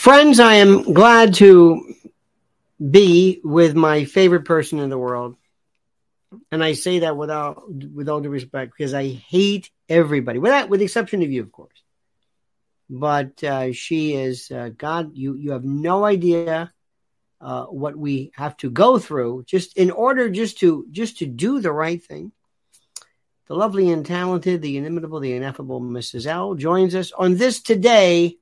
Friends, I am glad to be with my favorite person in the world. And I say that without with all due respect because I hate everybody, without with the exception of you, of course. But uh, she is uh, God. You you have no idea uh, what we have to go through just in order just to just to do the right thing. The lovely and talented, the inimitable, the ineffable Mrs. L joins us on this today.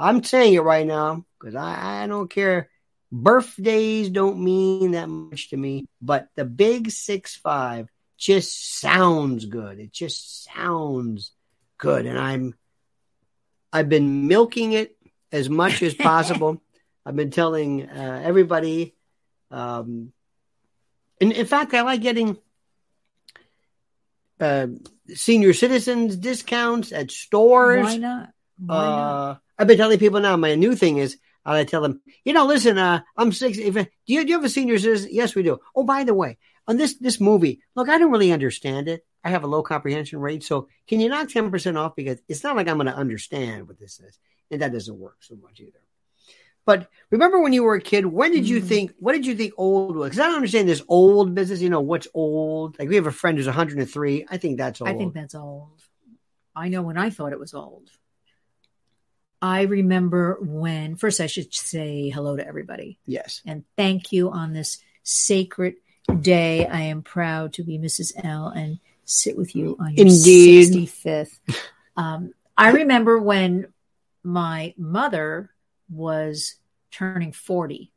I'm saying it right now because I, I don't care Birthdays don't mean that much to me, but the big six five just sounds good. It just sounds good, and I'm I've been milking it as much as possible. I've been telling uh, everybody. Um, and in fact, I like getting uh, senior citizens discounts at stores. Why not? Why uh, not? I've been telling people now. My new thing is I tell them, you know, listen, uh, I'm six. If, do you do you have a senior citizen? Yes, we do. Oh, by the way, on this this movie, look, I don't really understand it. I have a low comprehension rate, so can you knock ten percent off because it's not like I'm going to understand what this is, and that doesn't work so much either. But remember when you were a kid, when did you Mhm. think? What did you think old was? Because I don't understand this old business. You know what's old? Like we have a friend who's 103. I think that's old. I think that's old. I know when I thought it was old. I remember when, first, I should say hello to everybody yes. and thank you on this sacred day. I am proud to be Mrs. L and sit with you on your Indeed. 65th. Um, I remember when my mother was turning 40.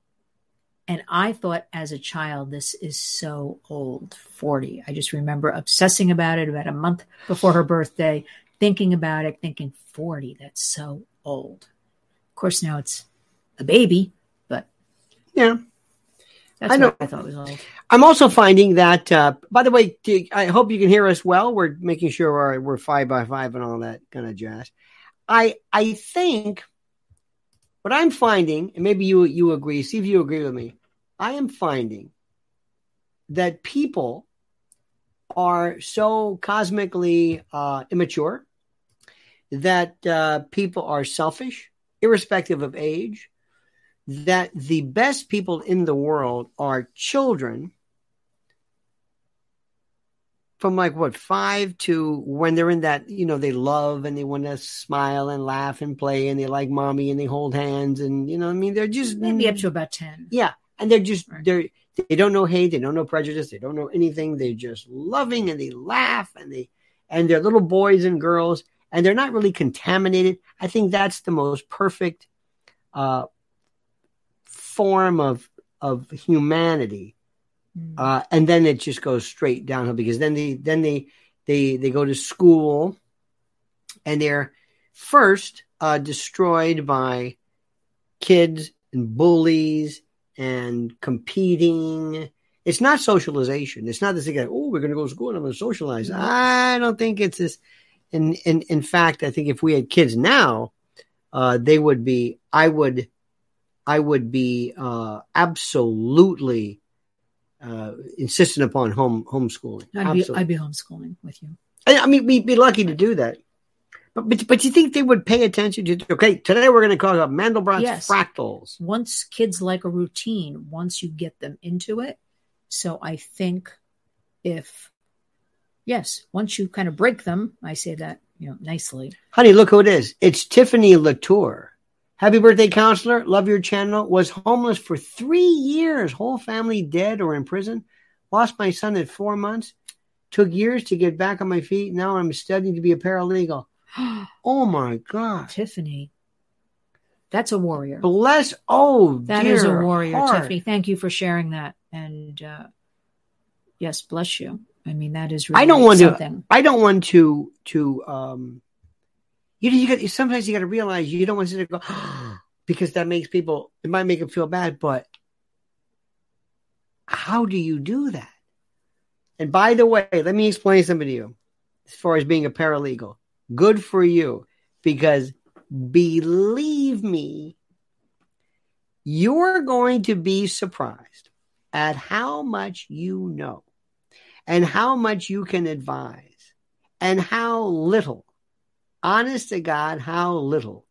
And I thought as a child, this is so old, 40. I just remember obsessing about it about a month before her birthday, thinking about it, thinking 40, that's so old. Of course, now it's a baby, but Yeah. that's I know. what I thought was old. I'm also finding that. Uh, by the way, I hope you can hear us well. We're making sure we're, we're five by five and all that kind of jazz. I I think what I'm finding, and maybe you you agree. See if you agree with me. I am finding that people are so cosmically uh, immature that uh, people are selfish, irrespective of age. That the best people in the world are children from like what five to when they're in that you know they love and they want to smile and laugh and play and they like mommy and they hold hands and you know I mean they're just Maybe up to about 10. yeah and they're just Right. they're they don't know hate they don't know prejudice they don't know anything they're just loving and they laugh and they and they're little boys and girls and they're not really contaminated i think that's the most perfect uh form of of humanity Mm. uh, and then it just goes straight downhill because then they then they they they go to school and they're first uh, destroyed by kids and bullies and competing. It's not socialization. It's not this thing like, oh, we're going to go to school and I'm going to socialize. I don't think it's this. In, in in fact, I think if we had kids now, uh, they would be. I would, I would be uh, absolutely uh, insistent upon home homeschooling. I'd be. I'd be homeschooling with you. I, I mean, we'd be lucky to do that. But but, but you think they would pay attention to? Okay, today we're going to talk about Mandelbrot's Yes. fractals. Once kids like a routine, once you get them into it. So I think if, yes, once you kind of break them, I say that, you know, nicely. Honey, look who it is. It's Tiffany Latour. Happy birthday, counselor. Love your channel. Was homeless for three years. Whole family dead or in prison. Lost my son at four months. Took years to get back on my feet. Now I'm studying to be a paralegal. Oh my God. Tiffany, that's a warrior. Bless. Oh, That is a warrior, heart. Tiffany. Thank you for sharing that. And uh, yes, bless you. I mean, that is really I don't want to- something. I don't want to to um you know you got sometimes you got to realize you don't want to sit there and go because that makes people it might make them feel bad but how do you do that? And by the way, let me explain something to you as far as being a paralegal. Good for you because believe me you're going to be surprised at how much you know and how much you can advise and how little, honest to God, how little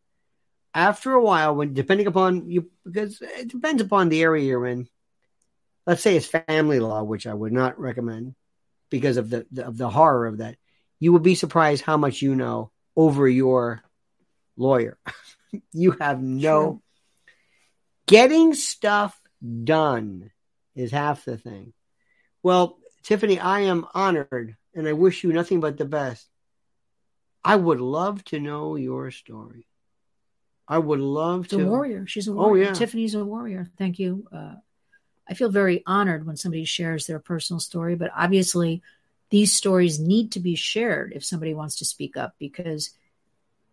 after a while, when depending upon you, because it depends upon the area you're in. Let's say it's family law, which I would not recommend because of the, the of the horror of that. You will be surprised how much you know over your lawyer. you have no True. getting stuff done is half the thing. Well, Tiffany, I am honored and I wish you nothing but the best. I would love to know your story. I would love to. A warrior. She's a warrior. Oh, yeah. Tiffany's a warrior. Thank you. Uh, I feel very honored when somebody shares their personal story, but obviously, these stories need to be shared if somebody wants to speak up because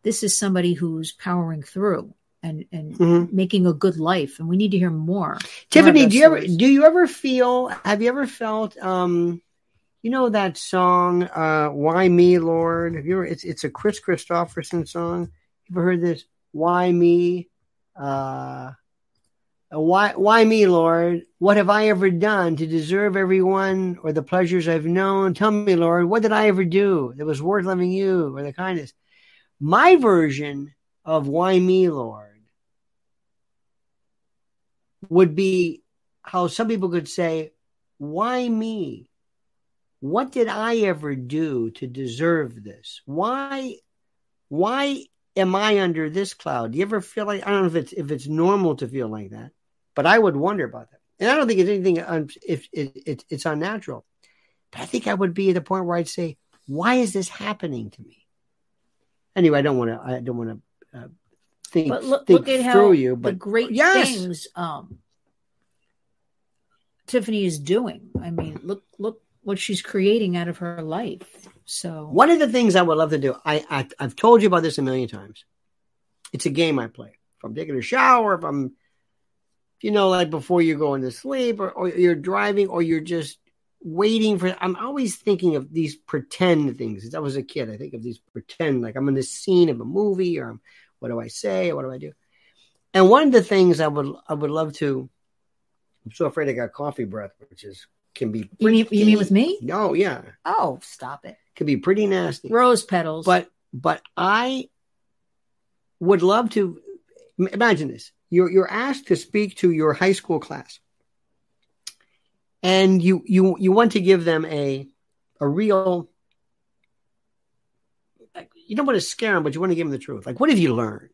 this is somebody who's powering through and and mm-hmm. making a good life and we need to hear more. Tiffany do you ever do you ever feel have you ever felt um you know that song uh why me lord? Have you ever it's it's a Kris Kristofferson song. You ever heard this? Why me uh why why me lord? What have i ever done to deserve everyone or the pleasures i've known? Tell me lord what did i ever do that was worth loving you or the kindness? My version of why me lord would be how some people could say, Why me? What did I ever do to deserve this? Why why am I under this cloud? Do you ever feel like I don't know if it's if it's normal to feel like that, but I would wonder about that. And I don't think it's anything if it, it, it's unnatural. But I think I would be at the point where I'd say, "Why is this happening to me?" Anyway, I don't want to. I don't want to think, but look, think look at how through you. But the great yes. things um, Tiffany is doing. I mean, look look what she's creating out of her life. So one of the things I would love to do, I, I I've told you about this a million times. It's a game I play. If I'm taking a shower, if I'm, you know, like before you're going to sleep, or, or you're driving, or you're just waiting for i'm always thinking of these pretend things as i was a kid i think of these pretend like i'm in the scene of a movie or I'm, what do I say? What do I do? And one of the things I would I would love to. I'm so afraid I got coffee breath, which is can be. Pretty, you, mean, you mean with me? No, yeah. Oh, stop it. Can be pretty nasty. Rose petals. But but I would love to imagine this. You're you're asked to speak to your high school class, and you you you want to give them a a real you don't want to scare them, but you want to give them the truth. Like, what have you learned?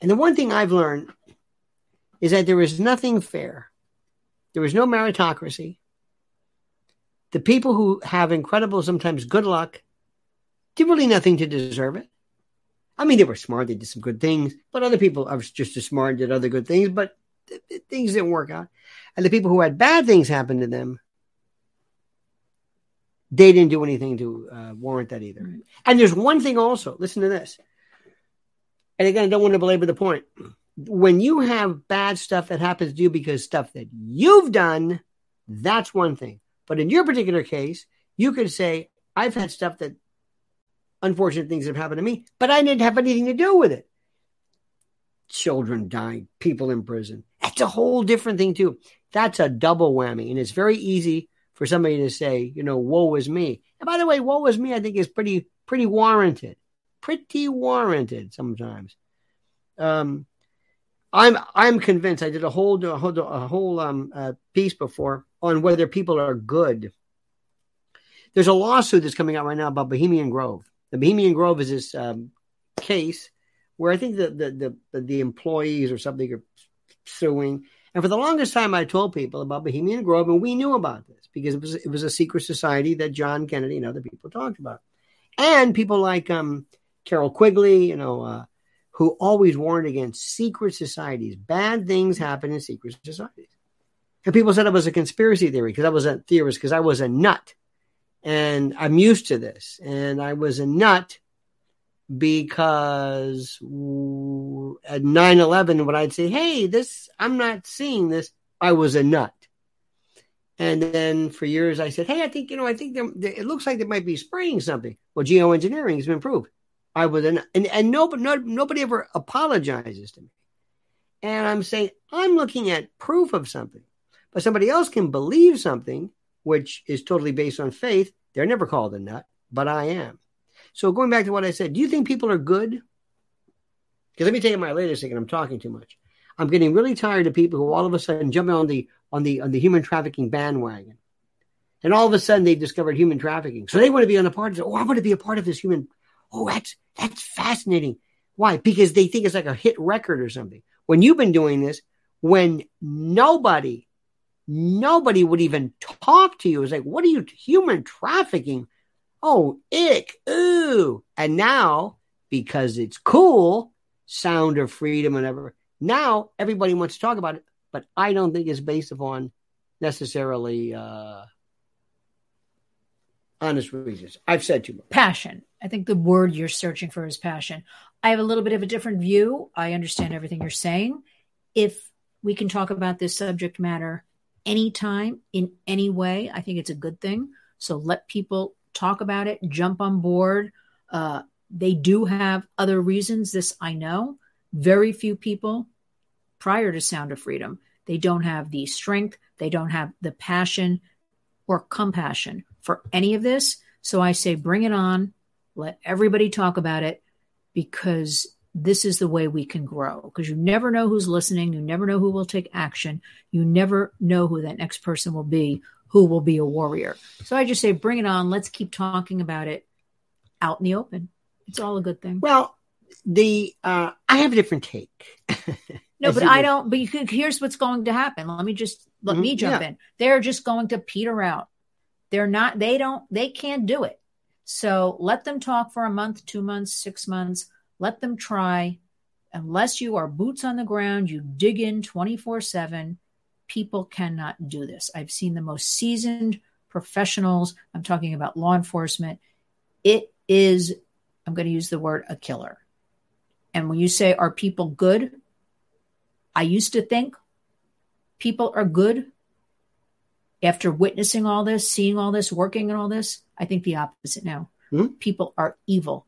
And the one thing I've learned is that there is nothing fair. There is no meritocracy. The people who have incredible, sometimes good luck, did really nothing to deserve it. I mean, they were smart, they did some good things, but other people are just as smart, and did other good things, but th- th- things didn't work out. And the people who had bad things happen to them they didn't do anything to uh, warrant that either. Right. And there's one thing also. Listen to this. And again, I don't want to belabor the point. When you have bad stuff that happens to you because stuff that you've done, that's one thing. But in your particular case, you could say, I've had stuff that unfortunate things have happened to me, but I didn't have anything to do with it. Children dying, people in prison. That's a whole different thing, too. That's a double whammy. And it's very easy for somebody to say, you know, woe is me. And by the way, woe is me, I think is pretty, pretty warranted, pretty warranted sometimes. Um, I'm, I'm convinced. I did a whole, a whole, a whole um, uh, piece before on whether people are good. There's a lawsuit that's coming out right now about Bohemian Grove. The Bohemian Grove is this um, case where I think the, the the the employees or something are suing and for the longest time, I told people about Bohemian Grove, and we knew about this because it was it was a secret society that John Kennedy and other people talked about, and people like um, Carroll Quigley, you know, uh, who always warned against secret societies. Bad things happen in secret societies, and people said it was a conspiracy theory because I was a theorist because I was a nut, and I'm used to this, and I was a nut because at 9-11 when i'd say hey this i'm not seeing this i was a nut. And then for years i said hey i think you know i think it looks like they might be spraying something. Well geoengineering has been proved i was an and, and nobody, no, nobody ever apologizes to me. And i'm saying i'm looking at proof of something. But somebody else can believe something which is totally based on faith. They're never called a nut but i am so going back to what I said, do you think people are good? Because let me tell you my latest thing, and I'm talking too much. I'm getting really tired of people who all of a sudden jump on the on the on the human trafficking bandwagon, and all of a sudden they've discovered human trafficking, so they want to be on a part of. it. Oh, I want to be a part of this human. Oh, that's that's fascinating. Why? Because they think it's like a hit record or something. When you've been doing this, when nobody, nobody would even talk to you, it's like, what are you human trafficking? Oh, ick, ooh. And now, because it's cool, sound of freedom and whatever, now everybody wants to talk about it, but I don't think it's based upon necessarily uh, honest reasons. I've said too much. Passion. I think the word you're searching for is passion. I have a little bit of a different view. I understand everything you're saying. If we can talk about this subject matter anytime in any way, I think it's a good thing. So let people talk about it, jump on board. Uh, they do have other reasons. This I know. Very few people prior to Sound of Freedom, they don't have the strength, they don't have the passion or compassion for any of this. So I say, bring it on. Let everybody talk about it because this is the way we can grow. Because you never know who's listening. You never know who will take action. You never know who that next person will be who will be a warrior. So I just say, bring it on. Let's keep talking about it out in the open. It's all a good thing. Well, the uh, I have a different take. no, but I don't. But you can, here's what's going to happen. Let me just let mm-hmm, me jump yeah. in. They're just going to peter out. They're not. They don't. They can't do it. So let them talk for a month, two months, six months. Let them try. Unless you are boots on the ground, you dig in twenty four seven people cannot do this. I've seen the most seasoned professionals. I'm talking about law enforcement. It is, I'm going to use the word a killer. And when you say, are people good? I used to think people are good after witnessing all this, seeing all this, working and all this. I think the opposite now. Mm-hmm. People are evil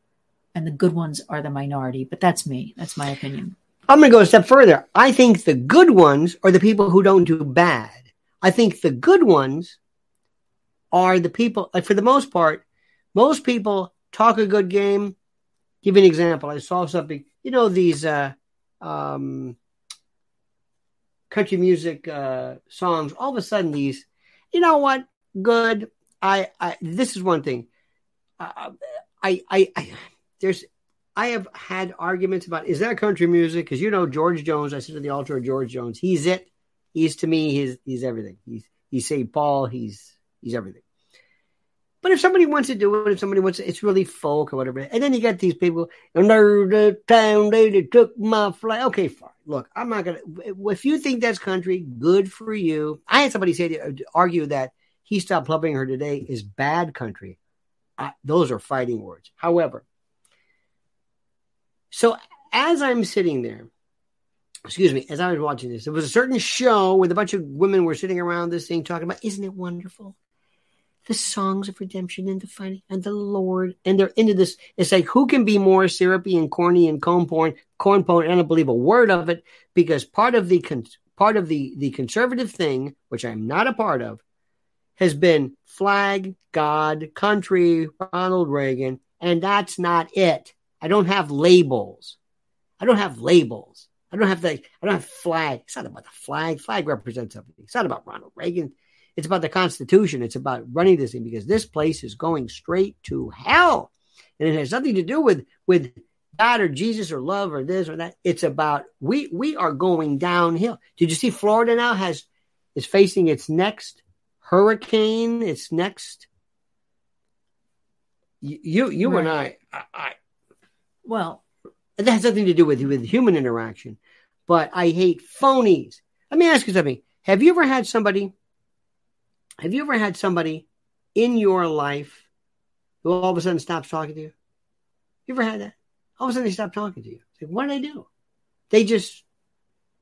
and the good ones are the minority. But that's me. That's my opinion. I'm going to go a step further. I think the good ones are the people who don't do bad. I think the good ones are the people, like for the most part, most people talk a good game. Give you an example. I saw something, you know, these uh, um, country music uh, songs. All of a sudden, these, you know what? Good. I, I this is one thing. Uh, I, I, I, there's I have had arguments about is that country music? Because you know George Jones, I sit at the altar of George Jones. He's it. He's to me, he's he's everything. He's he's St. Paul. He's he's everything. But if somebody wants to do it, if somebody wants, to, it's really folk or whatever. And then you get these people, the town they took my flag. Okay, fine. Look, I'm not gonna. If you think that's country, good for you. I had somebody say to, uh, argue that he stopped loving her today is bad country. I, those are fighting words. However, so as I'm sitting there, excuse me, as I was watching this, there was a certain show with a bunch of women were sitting around this thing talking about, isn't it wonderful? The songs of redemption and the fighting and the Lord, and they're into this. It's like who can be more syrupy and corny and corn porn, corn porn? I don't believe a word of it because part of the part of the the conservative thing, which I'm not a part of, has been flag, God, country, Ronald Reagan, and that's not it. I don't have labels. I don't have labels. I don't have the I don't have flag. It's not about the flag. Flag represents something. It's not about Ronald Reagan. It's about the Constitution. It's about running this thing because this place is going straight to hell. And it has nothing to do with with God or Jesus or love or this or that. It's about we we are going downhill. Did you see Florida now has is facing its next hurricane, its next you you right. and I, I well, that has nothing to do with with human interaction. But I hate phonies. Let me ask you something. Have you ever had somebody? Have you ever had somebody in your life who all of a sudden stops talking to you? You ever had that? All of a sudden they stop talking to you. Like, what did they do? They just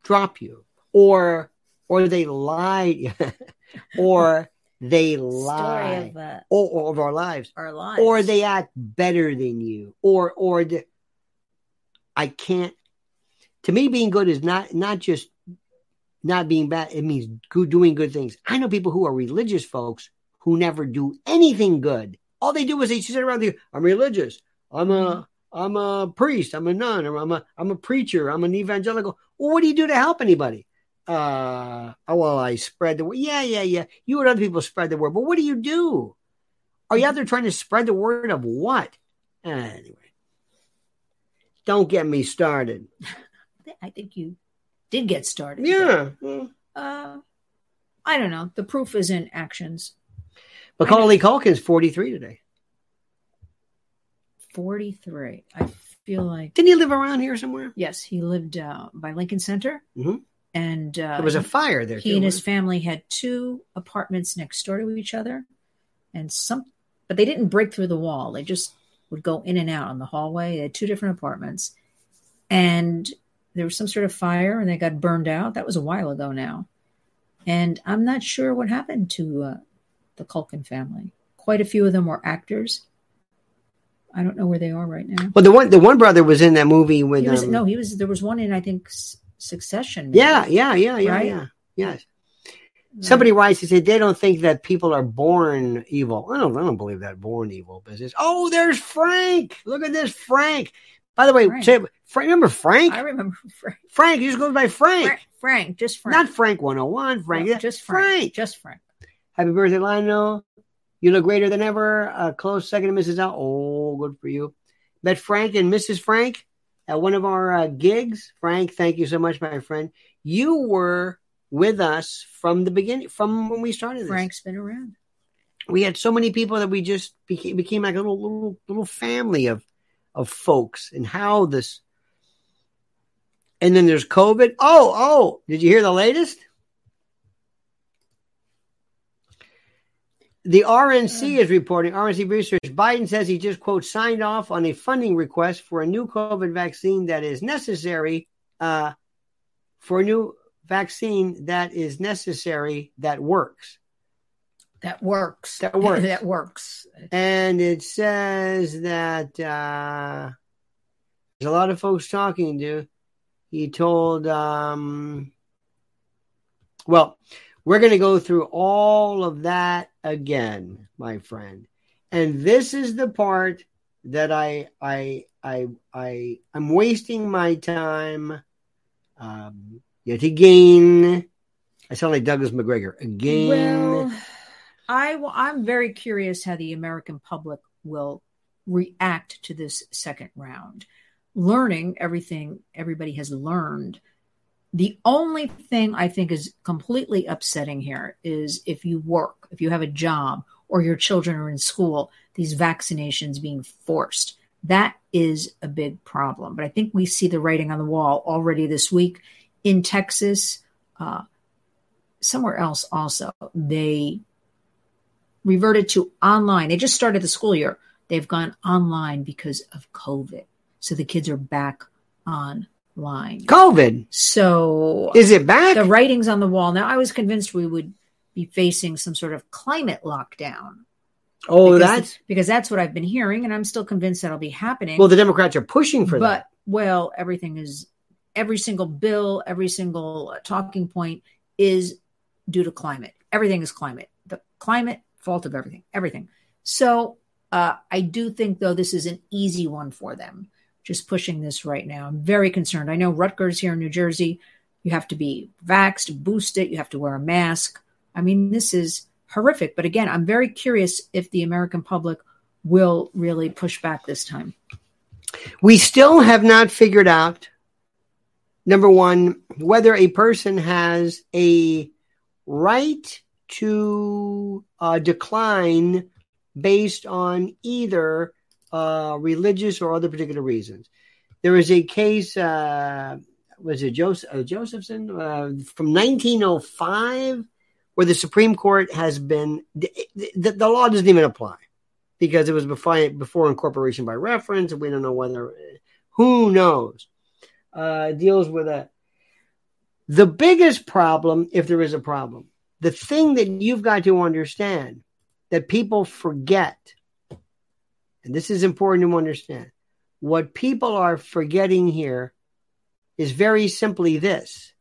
drop you, or or they lie, or they lie, of, uh, or, or, of our lives, our lives, or they act better than you, or or the, I can't. To me, being good is not not just not being bad. It means good, doing good things. I know people who are religious folks who never do anything good. All they do is they sit around. There, I'm religious. I'm a I'm a priest, I'm a nun, or I'm a I'm a preacher, I'm an evangelical. Well, what do you do to help anybody? Uh, oh, well, I spread the word. Yeah, yeah, yeah. You and other people spread the word, but what do you do? Are you out there trying to spread the word of what? Anyway, don't get me started. I think you did get started. Yeah. Uh, I don't know. The proof is in actions. Macaulay Culkin's 43 today. 43. I feel like. Didn't he live around here somewhere? Yes, he lived uh, by Lincoln Center. Mhm. And uh, There was a fire there. he too, and his family had two apartments next door to each other. And some, but they didn't break through the wall. They just would go in and out on the hallway. They had two different apartments. And there was some sort of fire and they got burned out. That was a while ago now. And I'm not sure what happened to uh, the Culkin family. Quite a few of them were actors. I don't know where they are right now. Well, the one the one brother was in that movie with He was, um, no, he was. There was one in I think Succession. maybe. yeah, yeah, yeah, yeah, Right? yeah. Yes. Somebody writes and said they don't think that people are born evil. I don't I don't believe that born evil business. Oh, there's Frank. Look at this Frank. By the way, Frank. say, Frank, remember Frank? I remember Frank. Frank, he just goes by Frank. Frank, Frank just Frank. Not Frank 101, Frank. No, just Frank. Frank. Just Frank. Happy birthday, Lionel. You look greater than ever. A close second to Mrs. L. Oh, good for you. Met Frank and Mrs. Frank at one of our uh, gigs. Frank, thank you so much, my friend. You were with us from the beginning, from when we started this. Frank's been around. We had so many people that we just became, became like a little, little, little family of, of folks and how this. And then there's COVID. Oh, oh, did you hear the latest? The RNC is reporting, RNC Research, Biden says he just, quote, signed off on a funding request for a new COVID vaccine that is necessary, uh, for a new vaccine that is necessary that works. That works. That works. that works. And it says that uh, there's a lot of folks talking to. He told, um, well, we're going to go through all of that again, my friend. And this is the part that I, I, I, I, I'm wasting my time. Um, yet again, I sound like Douglas McGregor again. Well, I I'm very curious how the American public will react to this second round. Learning everything everybody has learned. The only thing I think is completely upsetting here is if you work, if you have a job, or your children are in school, these vaccinations being forced. That is a big problem. But I think we see the writing on the wall already this week in Texas, uh, somewhere else also. They reverted to online. They just started the school year. They've gone online because of COVID. So the kids are back online. COVID. So Is it back? the writing's on the wall. Now, I was convinced we would be facing some sort of climate lockdown. oh, because, that's. because that's what I've been hearing, and I'm still convinced that'll be happening. Well, the Democrats are pushing for but that. well, everything is every single bill, every single talking point is due to climate. Everything is climate. The climate fault of everything, everything. So uh, I do think though this is an easy one for them. Just pushing this right now. I'm very concerned. I know Rutgers here in New Jersey, you have to be vaxxed, boosted, you have to wear a mask. I mean, this is horrific. But again, I'm very curious if the American public will really push back this time. We still have not figured out, number one, whether a person has a right to uh, decline based on either uh, religious or other particular reasons. There is a case, uh, was it Joseph, uh, Josephson uh, from 1905, where the Supreme Court has been, the, the, the law doesn't even apply because it was before, before incorporation by reference, and we don't know whether, who knows, uh, deals with a. The biggest problem, if there is a problem, the thing that you've got to understand that people forget, and this is important to understand, what people are forgetting here is very simply this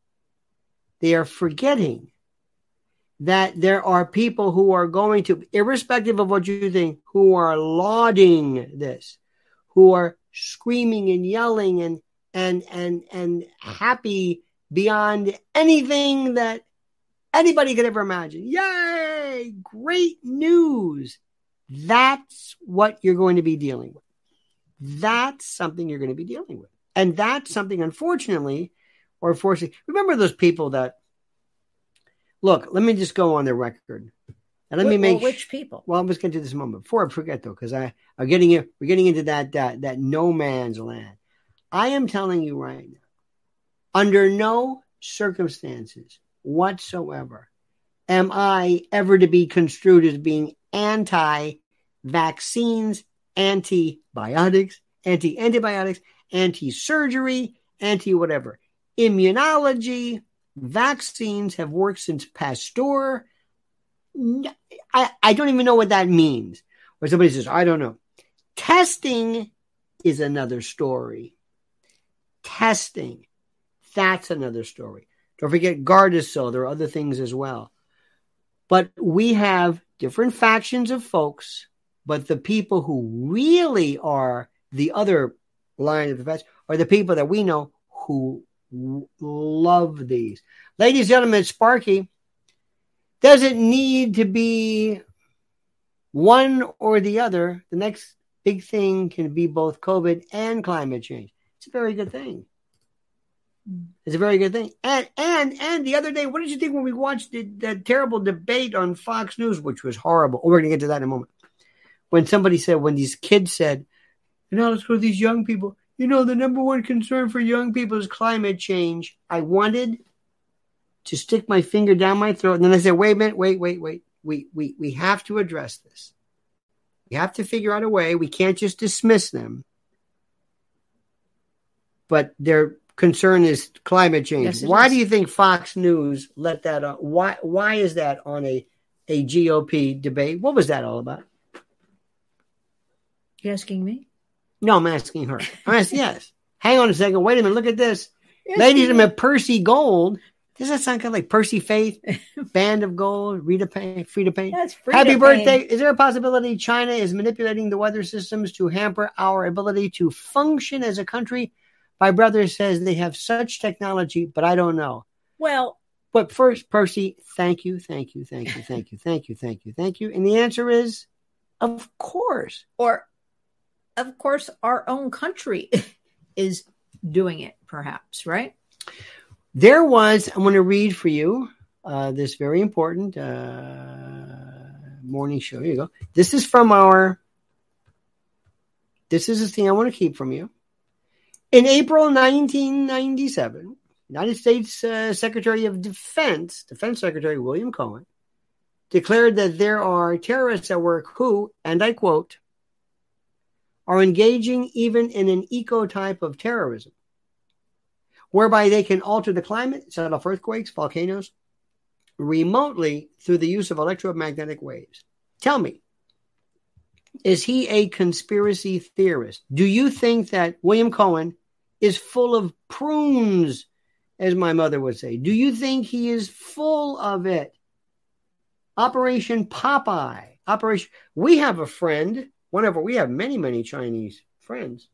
they are forgetting that there are people who are going to, irrespective of what you think, who are lauding this, who are screaming and yelling and and and and happy beyond anything that anybody could ever imagine. Yay! Great news. That's what you're going to be dealing with. That's something you're going to be dealing with. And that's something, unfortunately, or fortunately, remember those people that look, let me just go on the record. And let me make well, which people. Well, I'm just going to do this moment before I forget though, because I are getting we're getting into that that that no man's land. I am telling you right now, under no circumstances whatsoever am I ever to be construed as being anti vaccines, antibiotics, anti antibiotics, anti surgery, anti whatever. Immunology, vaccines have worked since Pasteur. I, I don't even know what that means. Or somebody says, I don't know. Testing is another story. Testing, that's another story. Don't forget Gardasil. There are other things as well. But we have different factions of folks, but the people who really are the other line of defense are the people that we know who love these. Ladies and gentlemen, Sparky doesn't need to be one or the other. The next big thing can be both COVID and climate change. It's a very good thing. Hmm. It's a very good thing. And and and the other day, what did you think when we watched the, that terrible debate on Fox News, which was horrible? Oh, we're going to get to that in a moment. When somebody said, when these kids said, you know, let's go to these young people. You know, the number one concern for young people is climate change. I wanted to stick my finger down my throat. And then I said, wait a minute, wait, wait, wait. We, we, we have to address this. We have to figure out a way. We can't just dismiss them. But their concern is climate change. Yes, why is. do you think Fox News let that on? Why, why is that on a, a GOP debate? What was that all about? You asking me? No, I'm asking her. I'm asking, yes. Hang on a second. Wait a minute. Look at this. Yes, Ladies and gentlemen, Percy Gold does that sound kind of like Percy Faith, Band of Gold, Rita Payne, Freda Payne? That's Freda Happy Payne. birthday. Is there a possibility China is manipulating the weather systems to hamper our ability to function as a country? My brother says they have such technology, but I don't know. Well, but first, Percy, thank you, thank you, thank you, thank you, thank you, thank you, thank you. And the answer is, of course. Or, of course, our own country is doing it, perhaps, right? There was, I'm going to read for you uh, this very important uh, morning show. Here you go. This is from our, this is the thing I want to keep from you. In April 1997, United States uh, Secretary of Defense, Defense Secretary William Cohen, declared that there are terrorists at work who, and I quote, are engaging even in an eco type of terrorism whereby they can alter the climate, set off earthquakes, volcanoes remotely through the use of electromagnetic waves. Tell me, is he a conspiracy theorist? Do you think that William Cohen is full of prunes, as my mother would say? Do you think he is full of it? Operation Popeye. Operation. We have a friend, whenever we have many, many Chinese friends.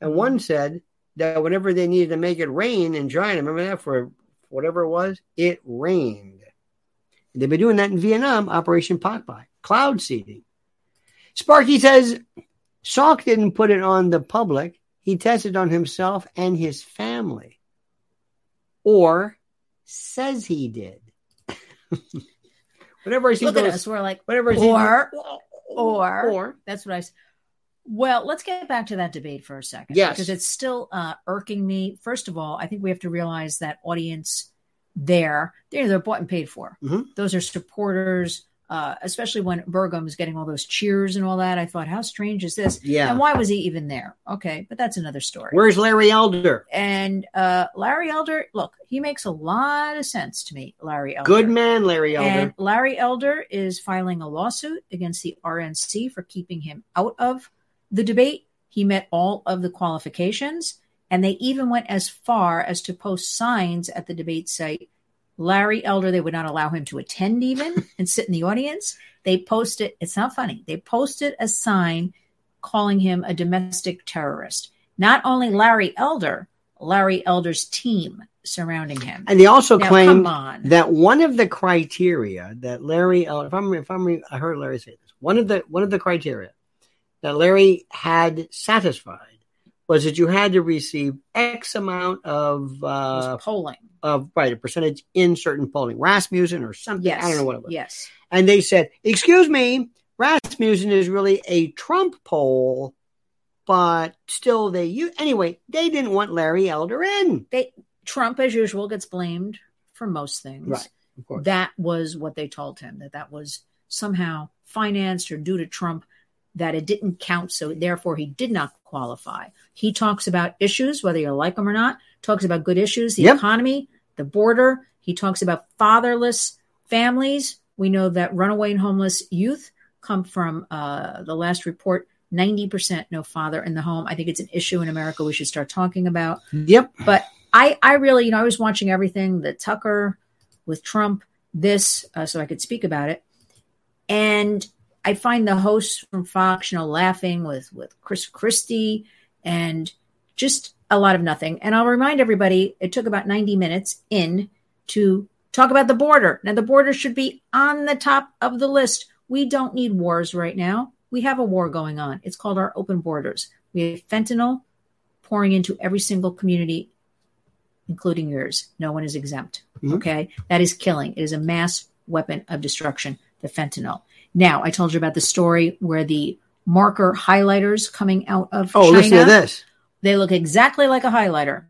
And one mm-hmm. said that whenever they needed to make it rain in China, remember that for whatever it was, it rained. They've been doing that in Vietnam, Operation Popeye, cloud seeding. Sparky says Salk didn't put it on the public. He tested on himself and his family. Or says he did. whenever I see Look those, at us, we're like, whatever. I see or, or, or, that's what I said. well, let's get back to that debate for a second. Yes. Because it's still uh, irking me. First of all, I think we have to realize that audience there, they're, they're bought and paid for. Mm-hmm. Those are supporters, uh, especially when Burgum is getting all those cheers and all that. I thought, how strange is this? Yeah. And why was he even there? Okay, but that's another story. Where's Larry Elder? And uh, Larry Elder, look, he makes a lot of sense to me, Larry Elder. Good man, Larry Elder. And Larry Elder is filing a lawsuit against the RNC for keeping him out of the debate. He met all of the qualifications, and they even went as far as to post signs at the debate site. Larry Elder, they would not allow him to attend even and sit in the audience. They posted, it's not funny, they posted a sign calling him a domestic terrorist. not only Larry Elder, Larry Elder's team surrounding him. And they also Now, claim on. that one of the criteria that Larry, Elder, if I'm, if I'm, I heard Larry say this. One of the one of the criteria that Larry had satisfied was that you had to receive X amount of uh, polling. of right a percentage in certain polling, Rasmussen or something. Yes. I don't know what it was. Yes. And they said, "Excuse me, Rasmussen is really a Trump poll." But still, they use anyway. They didn't want Larry Elder in. They Trump, as usual, gets blamed for most things. Right, of course. That was what they told him that that was somehow financed or due to Trump. That it didn't count, so therefore he did not qualify. He talks about issues, whether you like them or not. Talks about good issues, the Yep. economy, the border. He talks about fatherless families. We know that runaway and homeless youth come from uh, the last report. 90% no father in the home. I think it's an issue in America we should start talking about. Yep. But I, I really, you know, I was watching everything the Tucker with Trump, this, uh, so I could speak about it. And I find the hosts from Fox, you know, laughing with with Chris Christie and just a lot of nothing. And I'll remind everybody, it took about 90 minutes in to talk about the border. Now, the border should be on the top of the list. We don't need wars right now. We have a war going on. It's called our open borders. We have fentanyl pouring into every single community, including yours. No one is exempt. Mhm. Okay. That is killing. It is a mass weapon of destruction, the fentanyl. Now, I told you about the story where the marker highlighters coming out of Oh, China. listen to this. They look exactly like a highlighter.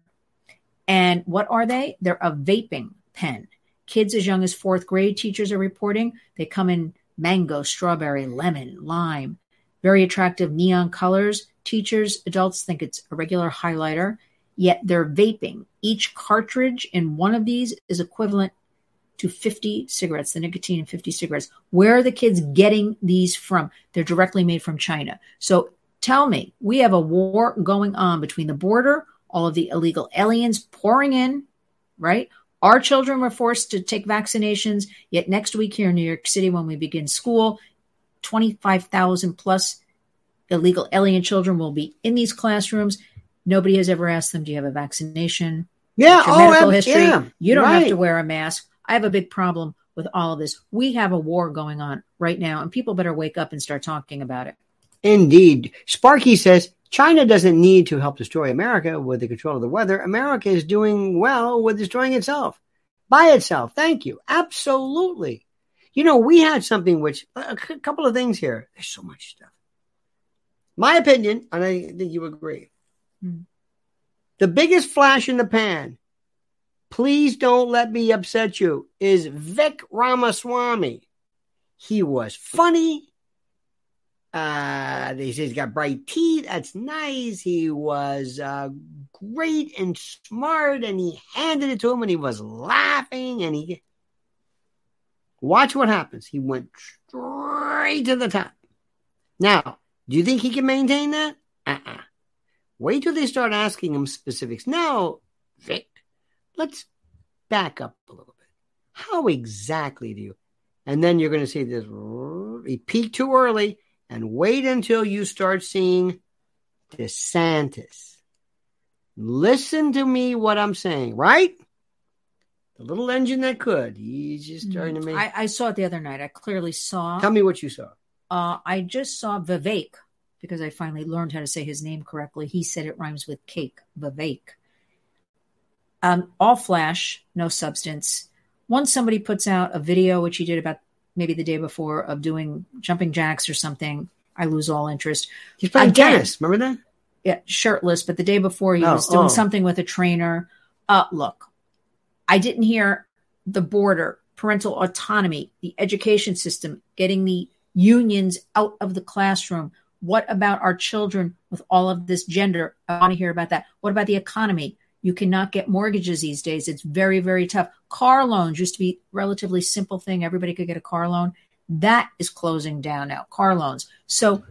And what are they? They're a vaping pen. Kids as young as fourth grade, teachers are reporting. They come in mango, strawberry, lemon, lime, very attractive neon colors. Teachers, adults think it's a regular highlighter, yet they're vaping. Each cartridge in one of these is equivalent to 50 cigarettes, the nicotine in 50 cigarettes. Where are the kids getting these from? They're directly made from China. So tell me, we have a war going on between the border, all of the illegal aliens pouring in, right? Our children were forced to take vaccinations. Yet next week here in New York City, when we begin school, 25,000 plus illegal alien children will be in these classrooms. Nobody has ever asked them, Do you have a vaccination? Yeah. Oh, medical history. yeah. You don't have to wear a mask. I have a big problem with all of this. We have a war going on right now, and people better wake up and start talking about it. Indeed. Sparky says China doesn't need to help destroy America with the control of the weather. America is doing well with destroying itself by itself. Thank you. Absolutely. You know, we had something which, a c- couple of things here. There's so much stuff. My opinion, and I think you agree. Hmm. The biggest flash in the pan, please don't let me upset you, is Vic Ramaswamy. He was funny. Uh, he's got bright teeth. That's nice. He was uh, great and smart, and he handed it to him, and he was laughing. And he watch what happens. He went straight to the top. Now, do you think he can maintain that? Uh-uh. Wait till they start asking him specifics. Now, Vic, let's back up a little bit. How exactly do you? And then you're going to see this. He peaked too early and wait until you start seeing DeSantis. Listen to me what I'm saying, right? The little engine that could. He's just starting to make. I, I saw it the other night. I clearly saw. Tell me what you saw. Uh, I just saw Vivek because I finally learned how to say his name correctly. He said it rhymes with cake, Vivek. Um, all flash, no substance. Once somebody puts out a video, which he did about maybe the day before, of doing jumping jacks or something, I lose all interest. He's playing Again. tennis. Remember that? Yeah, shirtless, but the day before he Oh, was doing oh. something with a trainer. Uh, look, I didn't hear the border, parental autonomy, the education system, getting the unions out of the classroom. What about our children with all of this gender? I want to hear about that. What about the economy? You cannot get mortgages these days. It's very, very tough. Car loans used to be relatively simple thing. Everybody could get a car loan. That is closing down now. Car loans. So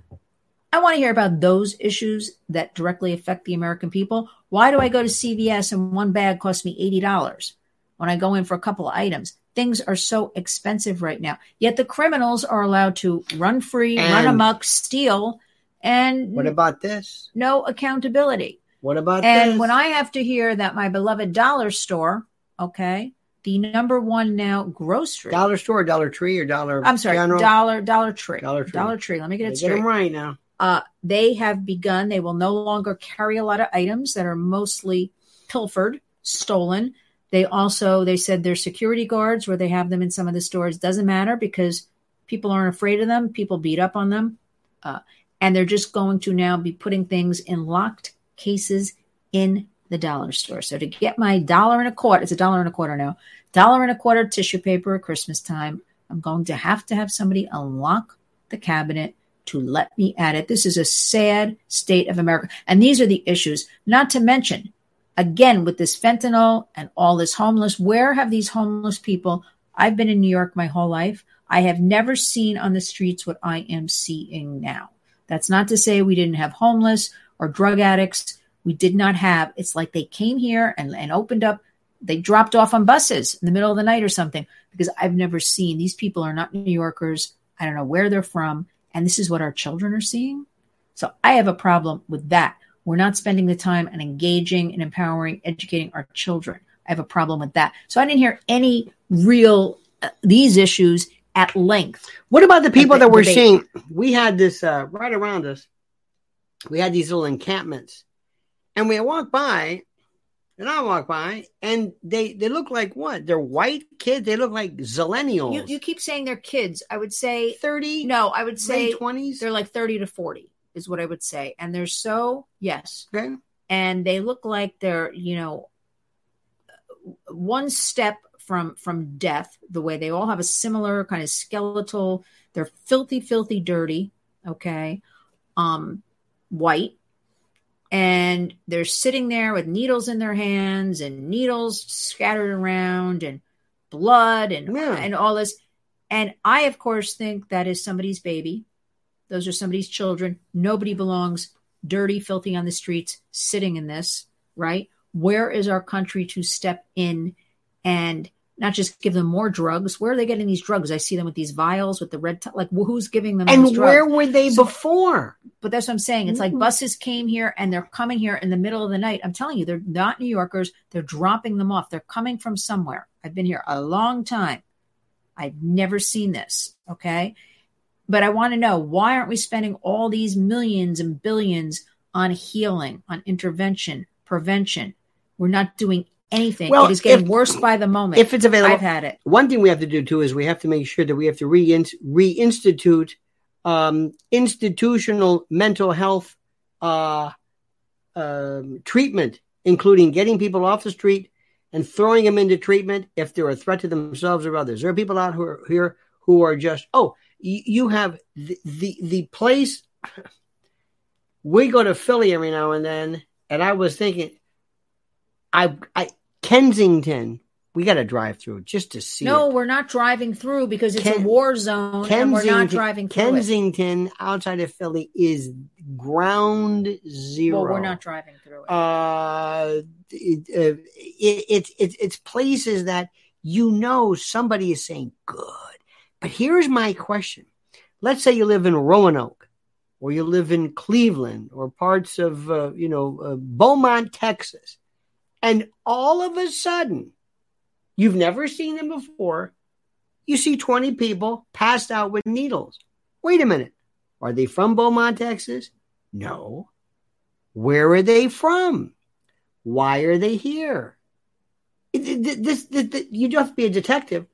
I want to hear about those issues that directly affect the American people. Why do I go to CVS and one bag costs me $80 when I go in for a couple of items? Things are so expensive right now. Yet the criminals are allowed to run free, run And- amok, steal, and What about this? no accountability. What about And this? when I have to hear that my beloved dollar store, okay, the number one now grocery. dollar store, Dollar Tree, or Dollar? I'm sorry, General? Dollar Dollar Tree. Dollar Tree. Dollar Tree. Let me get it Get straight. them right now. uh, they have begun. They will no longer carry a lot of items that are mostly pilfered, stolen. They also they said their security guards, where they have them in some of the stores, doesn't matter because people aren't afraid of them. People beat up on them, uh, and they're just going to now be putting things in locked cases in the dollar store. So to get my dollar and a quarter, it's a dollar and a quarter now, dollar and a quarter tissue paper at Christmas time. I'm going to have to have somebody unlock the cabinet to let me at it. This is a sad state of America. And these are the issues, not to mention, again, with this fentanyl and all this homeless, where have these homeless people? I've been in New York my whole life. I have never seen on the streets what I am seeing now. That's not to say we didn't have homeless or drug addicts. We did not have. It's like they came here and, and opened up. They dropped off on buses in the middle of the night or something because I've never seen. These people are not New Yorkers. I don't know where they're from. And this is what our children are seeing. So I have a problem with that. We're not spending the time and engaging and empowering, educating our children. I have a problem with that. So I didn't hear any real uh, these issues at length. What about the people the that we're debate. seeing? We had this uh, right around us. We had these little encampments, and we walk by, and I walk by, and they they look like what? They're white kids. They look like zillennials. You, you keep saying they're kids. I would say thirty, no. I would say twenties. they're like thirty to forty is what I would say, and they're so yes, Okay. and they look like they're you know one step from from death the way they all have a similar kind of skeletal they're filthy filthy dirty okay um white and they're sitting there with needles in their hands and needles scattered around and blood and Yeah. and all this. And i of course think that is somebody's baby. Those are somebody's children. Nobody belongs dirty filthy on the streets sitting in this right? Where is our country to step in and not just give them more drugs where are they getting these drugs i see them with these vials with the red t- like who's giving them And these drugs? where were they So- before? but that's what I'm saying. It's like Mhm. buses came here and they're coming here in the middle of the night. I'm telling you, they're not New Yorkers. They're dropping them off. They're coming from somewhere. I've been here a long time. I've never seen this. Okay. But I want to know why aren't we spending all these millions and billions on healing, on intervention, prevention? We're not doing anything. Well, it is getting if- worse by the moment. If it's available, I've had it. one thing we have to do too is we have to make sure that we have to rein- reinstitute um, institutional mental health uh, um, treatment, including getting people off the street and throwing them into treatment if they're a threat to themselves or others. There are people out who are, here who are just oh, y- you have the the, the place. we go to Philly every now and then, and I was thinking, I I Kensington. We got to drive through just to see. No, it. we're not driving through because it's a war zone and we're not driving. Kensington outside of Philly is ground zero. Well, we're not driving through it. Uh, it, uh, it, it, it, it's places that you know somebody is saying good. But here's my question. Let's say you live in Roanoke or you live in Cleveland or parts of, uh, you know, uh, Beaumont, Texas. And all of a sudden, you've never seen them before. You see 20 people passed out with needles. Wait a minute. Are they from Beaumont, Texas? No. Where are they from? Why are they here? This, this, this, you to be a detective.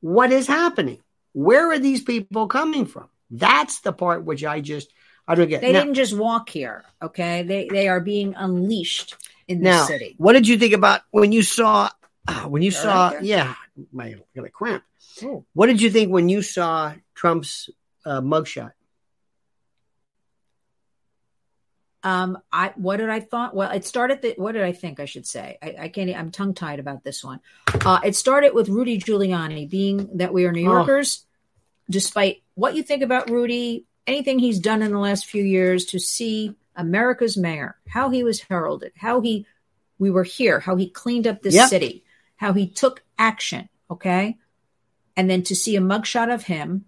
What is happening? Where are these people coming from? That's the part which I just I don't get. They now, didn't just walk here, okay? They they are being unleashed in the now, city. what did you think about when you saw ah, when you All saw? right, Yeah, my got a cramp. Oh. What did you think when you saw Trump's uh, mugshot? Um, I what did I thought? Well, it started. The, what did I think? I should say. I, I can't. I'm tongue tied about this one. Uh, it started with Rudy Giuliani, being that we are New Oh. Yorkers. Despite what you think about Rudy, anything he's done in the last few years, to see America's mayor, how he was heralded, how he we were here, how he cleaned up this Yep. city, how he took action. Okay, and then to see a mugshot of him,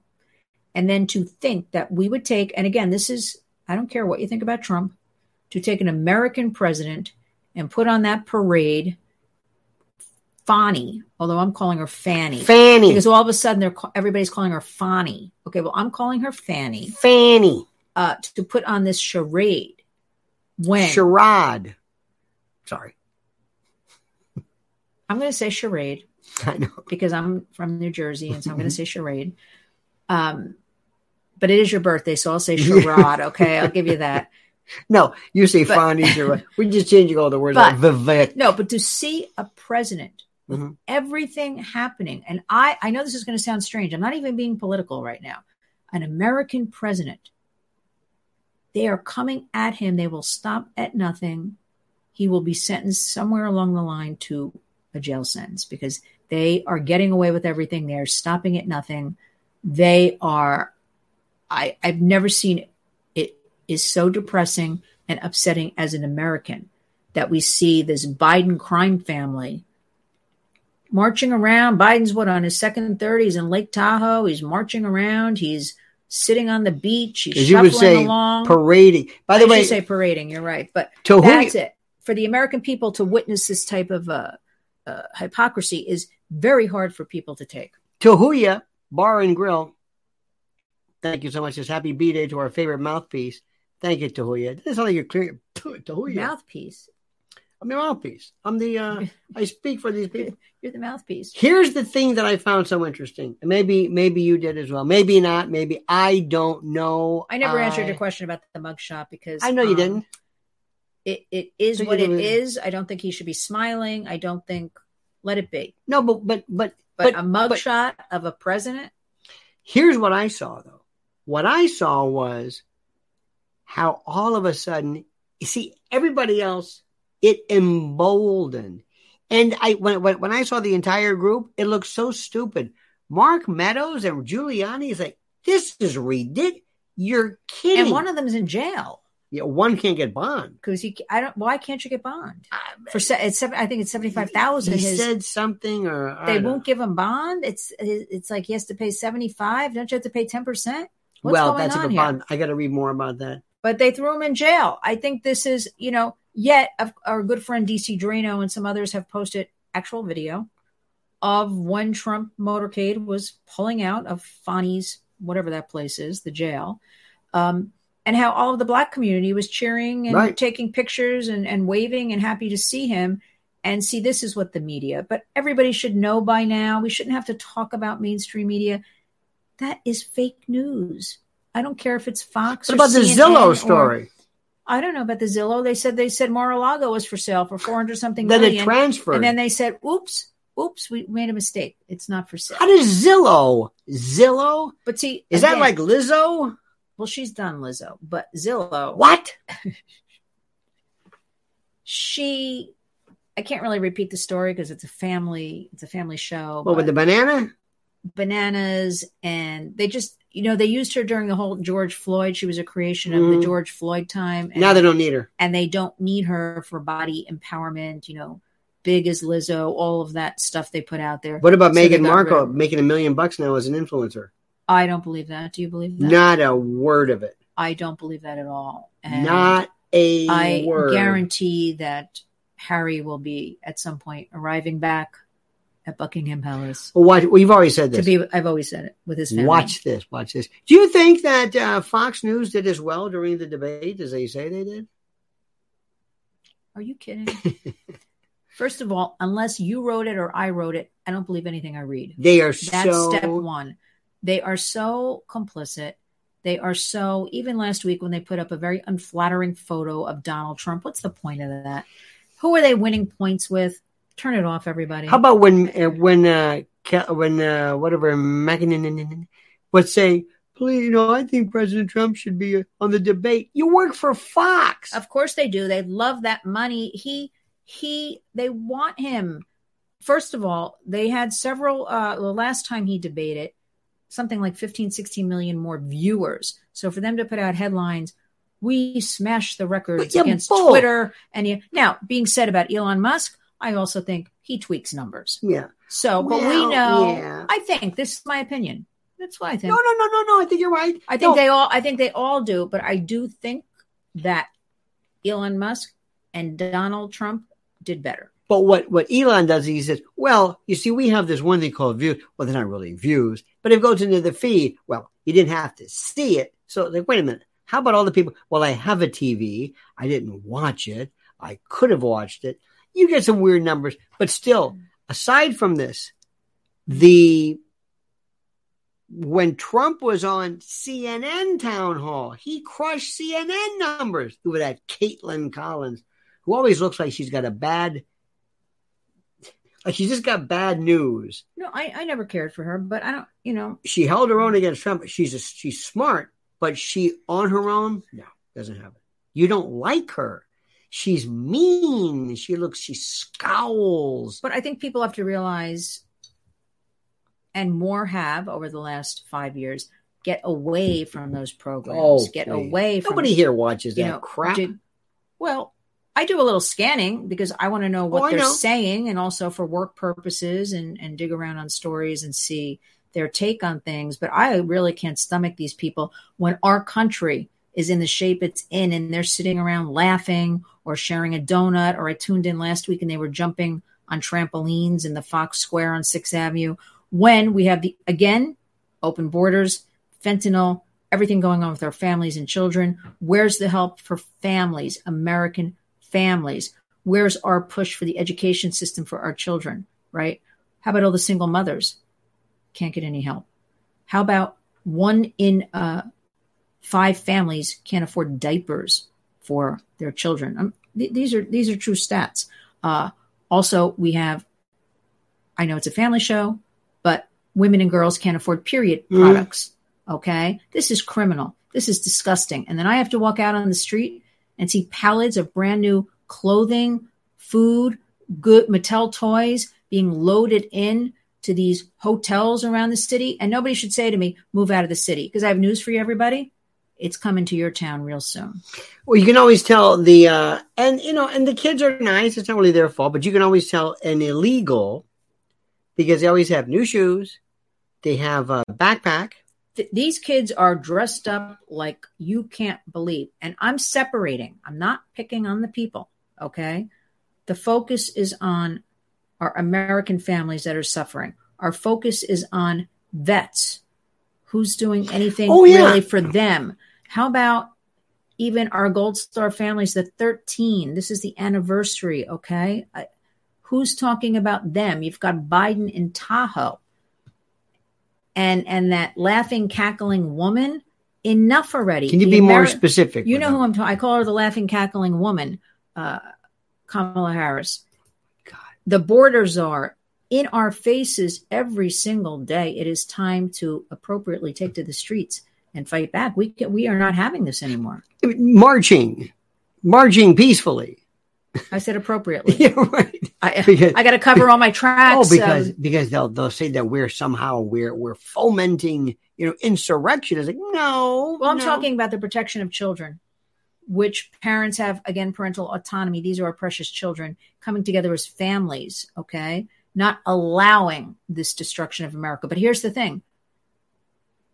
and then to think that we would take. And again, this is I don't care what you think about Trump to take an American president and put on that parade Fani, although I'm calling her Fanny. Fanny. Because all of a sudden they're everybody's calling her Fani. Okay, well I'm calling her Fanny. Fanny. Uh, to put on this charade. When charade. Sorry. I'm going to say charade. I know because I'm from New Jersey, and so I'm going to say charade. Um, but it is your birthday, so I'll say charade. Okay, I'll give you that. No, you say. Charade. We're just changing all the words. But, like Vivek. No, but to see a president with mm-hmm. everything happening, and I, I know this is going to sound strange. I'm not even being political right now. An American president. They are coming at him. They will stop at nothing. He will be sentenced somewhere along the line to a jail sentence because they are getting away with everything. They're stopping at nothing. They are, I, I've never seen it is so depressing and upsetting as an American that we see this Biden crime family marching around. Biden's what on his second 30s in Lake Tahoe. He's marching around. He's sitting on the beach. He's As you would say, along. parading. By the I way, you say parading. You're right, but to that's it for the American people to witness this type of uh, uh, hypocrisy is very hard for people to take. Tahuya Bar and Grill. Thank you so much. This happy B day to our favorite mouthpiece. Thank you, Tahuya. This is like you're clear. Tahuya. Mouthpiece. I'm the mouthpiece. I'm the. Uh, I speak for these people. You're the mouthpiece. Here's the thing that I found so interesting. Maybe, maybe you did as well. Maybe not. Maybe I don't know. I never I, answered your question about the mugshot because I know you um, didn't. It it is so what it is. I don't think he should be smiling. I don't think let it be. No, but but but but, but a mugshot of a president. Here's what I saw though. What I saw was how all of a sudden, you see, everybody else, it emboldened. And I when when I saw the entire group, it looked so stupid. Mark Meadows and Giuliani is like, this is ridiculous. You're kidding. And one of them is in jail. Yeah, one can't get bond because he. I don't. Why can't you get bond for? It's I think it's seventy five thousand. He his, said something, or they won't know. give him bond. It's it's like he has to pay seventy five. Don't you have to pay ten percent? Well, that's a bond. I got to read more about that. But they threw him in jail. I think this is you know. Yet our good friend DC Draino and some others have posted actual video of when Trump motorcade was pulling out of Fani's whatever that place is, the jail. Um, and how all of the black community was cheering and right. taking pictures and, and waving and happy to see him and see this is what the media but everybody should know by now we shouldn't have to talk about mainstream media that is fake news i don't care if it's fox what about CNN the zillow story or, i don't know about the zillow they said they said mar-a-lago was for sale for 400 something then million, it transferred and then they said oops oops we made a mistake it's not for sale how does zillow zillow but see is again, that like lizzo well, she's done Lizzo, but Zillow. What? she, I can't really repeat the story because it's a family, it's a family show. What with the banana? Bananas, and they just, you know, they used her during the whole George Floyd. She was a creation of mm. the mm-hmm. George Floyd time. And, now they don't need her, and they don't need her for body empowerment. You know, big as Lizzo, all of that stuff they put out there. What about so Meghan Markle making a million bucks now as an influencer? I don't believe that. Do you believe that? Not a word of it. I don't believe that at all. And Not a I word. guarantee that Harry will be at some point arriving back at Buckingham Palace. Well, watch, well, you've always said this. To be, I've always said it with his family. Watch this. Watch this. Do you think that uh, Fox News did as well during the debate as they say they did? Are you kidding? First of all, unless you wrote it or I wrote it, I don't believe anything I read. They are That's so... step one. They are so complicit. They are so, even last week when they put up a very unflattering photo of Donald Trump, what's the point of that? Who are they winning points with? Turn it off, everybody. How about when, uh, when, uh, when, uh, whatever, McKinnon would say, please, you know, I think President Trump should be uh, on the debate. You work for Fox. Of course they do. They love that money. He, he, they want him. First of all, they had several, uh, the last time he debated, something like 15, 16 million more viewers. So for them to put out headlines, we smashed the records against bull. Twitter. And you, now, being said about Elon Musk, I also think he tweaks numbers. Yeah. So, but well, we know. Yeah. I think this is my opinion. That's what I think. No, no, no, no, no. I think you're right. I think no. they all. I think they all do. But I do think that Elon Musk and Donald Trump did better. But what, what Elon does, is he says, well, you see, we have this one thing called views. Well, they're not really views, but if it goes into the feed, well, you didn't have to see it. So, like, wait a minute. How about all the people? Well, I have a TV. I didn't watch it. I could have watched it. You get some weird numbers, but still, mm-hmm. aside from this, the when Trump was on CNN town hall, he crushed CNN numbers with that Kaitlan Collins, who always looks like she's got a bad, like she just got bad news. No, I, I never cared for her, but I don't, you know. She held her own against Trump. She's a, she's smart, but she on her own, no, doesn't have it. You don't like her. She's mean. She looks, she scowls. But I think people have to realize and more have over the last five years get away hmm. from those programs. Oh, get please. away from Nobody here watches that know, crap. did- well, I do a little scanning because I want to know oh, what Oh, they're know. saying and also for work purposes and, and dig around on stories and see their take on things. But I really can't stomach these people when our country is in the shape it's in and they're sitting around laughing or sharing a donut. Or I tuned in last week and they were jumping on trampolines in the Fox Square on Sixth Avenue when we have the, again, open borders, fentanyl, everything going on with our families and children. Where's the help for families, American families? Where's our push for the education system for our children, right? How about all the single mothers? Can't get any help. How about one in uh, five families can't afford diapers for their children? Um, th- these are these are true stats. Uh, also, we have. I know it's a family show, but women and girls can't afford period Mhm. products. Okay. This is criminal. This is disgusting. And then I have to walk out on the street and see pallets of brand new clothing, food, good Mattel toys being loaded in to these hotels around the city. And nobody should say to me, move out of the city. Because I have news for you, everybody. It's coming to your town real soon. Well, you can always tell the uh and you know, and the kids are nice. It's not really their fault, but you can always tell an illegal because they always have new shoes. They have a backpack. Th- these kids are dressed up like you can't believe. And I'm separating. I'm not picking on the people. Okay. The focus is on our American families that are suffering. Our focus is on vets. Who's doing anything Oh, yeah. really for them? How about even our Gold Star families, the 13? This is the anniversary. Okay. I, who's talking about them? You've got Biden in Tahoe and and that laughing cackling woman enough already Can you The be more specific? you know who i'm talking i call her the laughing cackling woman uh kamala harris God. the border czar in our faces every single day it is time to appropriately take to the streets and fight back we can, we are not having this anymore marching, marching peacefully. i said appropriately yeah, right. i, Because- I got to cover all my tracks Oh, because um, because they'll they'll say that we're somehow we're we're fomenting you know insurrection. It's like no. Well, I'm no. talking about the protection of children, which parents have, again, parental autonomy. These are our precious children coming together as families, okay? Not allowing this destruction of America. But here's the thing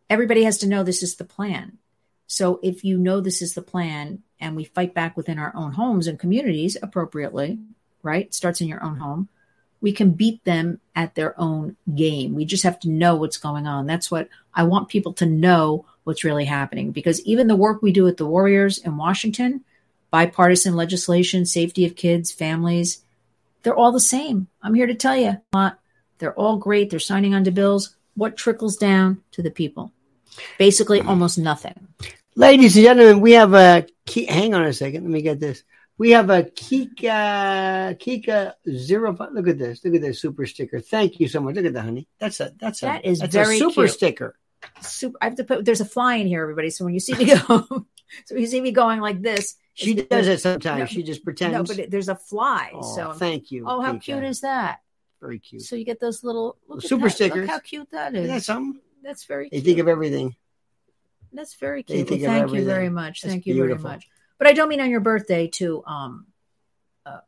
everybody has to know this is the plan. So if you know this is the plan and we fight back within our own homes and communities appropriately, right? Starts in your own home. We can beat them at their own game. We just have to know what's going on. That's what I want people to know what's really happening because even the work we do at the Warriors in Washington, bipartisan legislation, safety of kids, families, they're all the same. I'm here to tell you, they're all great. They're signing onto bills. What trickles down to the people? Basically, mm-hmm. almost nothing. Ladies and gentlemen, we have a key. Hang on a second. Let me get this. We have a Kika Kika zero. five- Look at this. Look at this super sticker. Thank you so much. Look at that, honey. That's a that's a That is that's very a super cute. sticker. Super, I have to put. There's a fly in here, everybody. So when you see me go, so when you see me going like this, She does it sometimes. No, she just pretends. No, but it, there's a fly. oh, so thank you. oh, how cute is that? very cute. So you get those little Super that. stickers. Look how cute that is. something? That's very. They Cute. think of everything. That's very cute. Well, thank you very much. That's thank you beautiful. very much. But I don't mean on your birthday to, um, uh,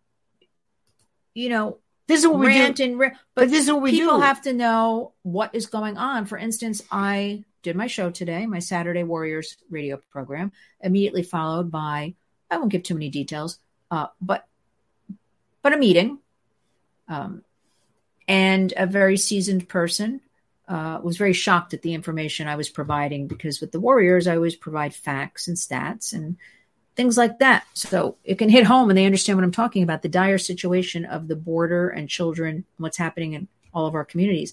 you know, This is what we rant do. and But but this is what we people do. have to know what is going on. For instance, I did my show today, my Saturday Warriors radio program, immediately followed by I won't give too many details, uh, but but a meeting, um, and a very seasoned person uh, was very shocked at the information I was providing because with the Warriors, I always provide facts and stats and things like that. So it can hit home and they understand what I'm talking about the dire situation of the border and children, what's happening in all of our communities.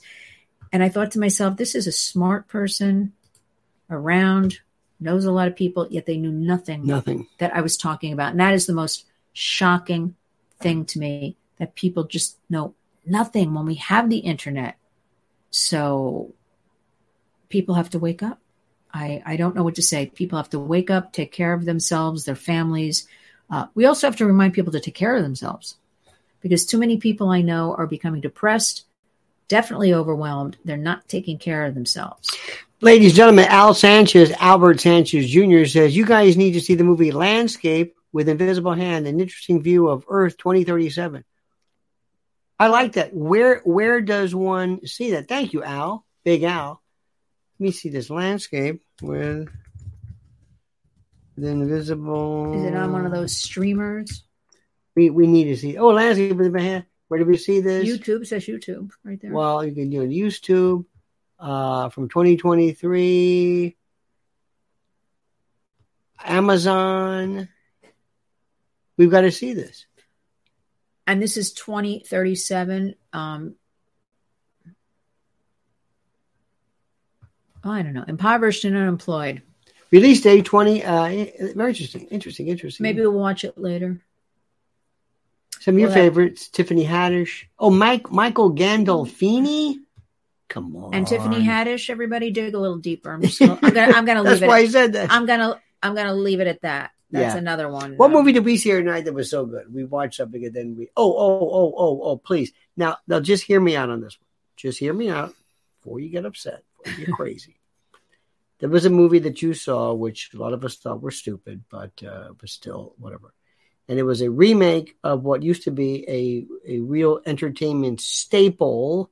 And I thought to myself, this is a smart person around, knows a lot of people, yet they knew nothing, Nothing. that I was talking about. And that is the most shocking thing to me that people just know nothing when we have the internet. So people have to wake up. I, I don't know what to say. People have to wake up, take care of themselves, their families. Uh, we also have to remind people to take care of themselves because too many people I know are becoming depressed, definitely overwhelmed. They're not taking care of themselves. Ladies and gentlemen, Al Sanchez, Albert Sanchez Jr. says, You guys need to see the movie Landscape with Invisible Hand, an interesting view of Earth 2037. I like that. Where where does one see that? Thank you, Al. Big Al. Let me see this landscape with the invisible. Is it on one of those streamers? We, we need to see. Oh, landscape with the hand. Where do we see this? YouTube says YouTube right there. Well, you can do it on YouTube uh, from 2023. Amazon. We've got to see this. and this is 2037 um oh, i don't know impoverished and unemployed Release date 20. Uh, very interesting. Interesting. Interesting. maybe we'll watch it later Some of your well, that- favorites Tiffany Haddish. Oh, Mike Michael Gandolfini. Come on. and tiffany haddish everybody dig a little deeper i'm just gonna i'm gonna, I'm gonna That's leave why it I said that. i'm gonna i'm gonna leave it at that that's Yeah. another one What Um, movie did we see tonight that was so good? We watched something and then we oh oh oh oh oh please now now just hear me out on this one. Just hear me out before you get upset. Before you get crazy. There was a movie that you saw which a lot of us thought were stupid, but uh, was still whatever. And it was a remake of what used to be a a real entertainment staple,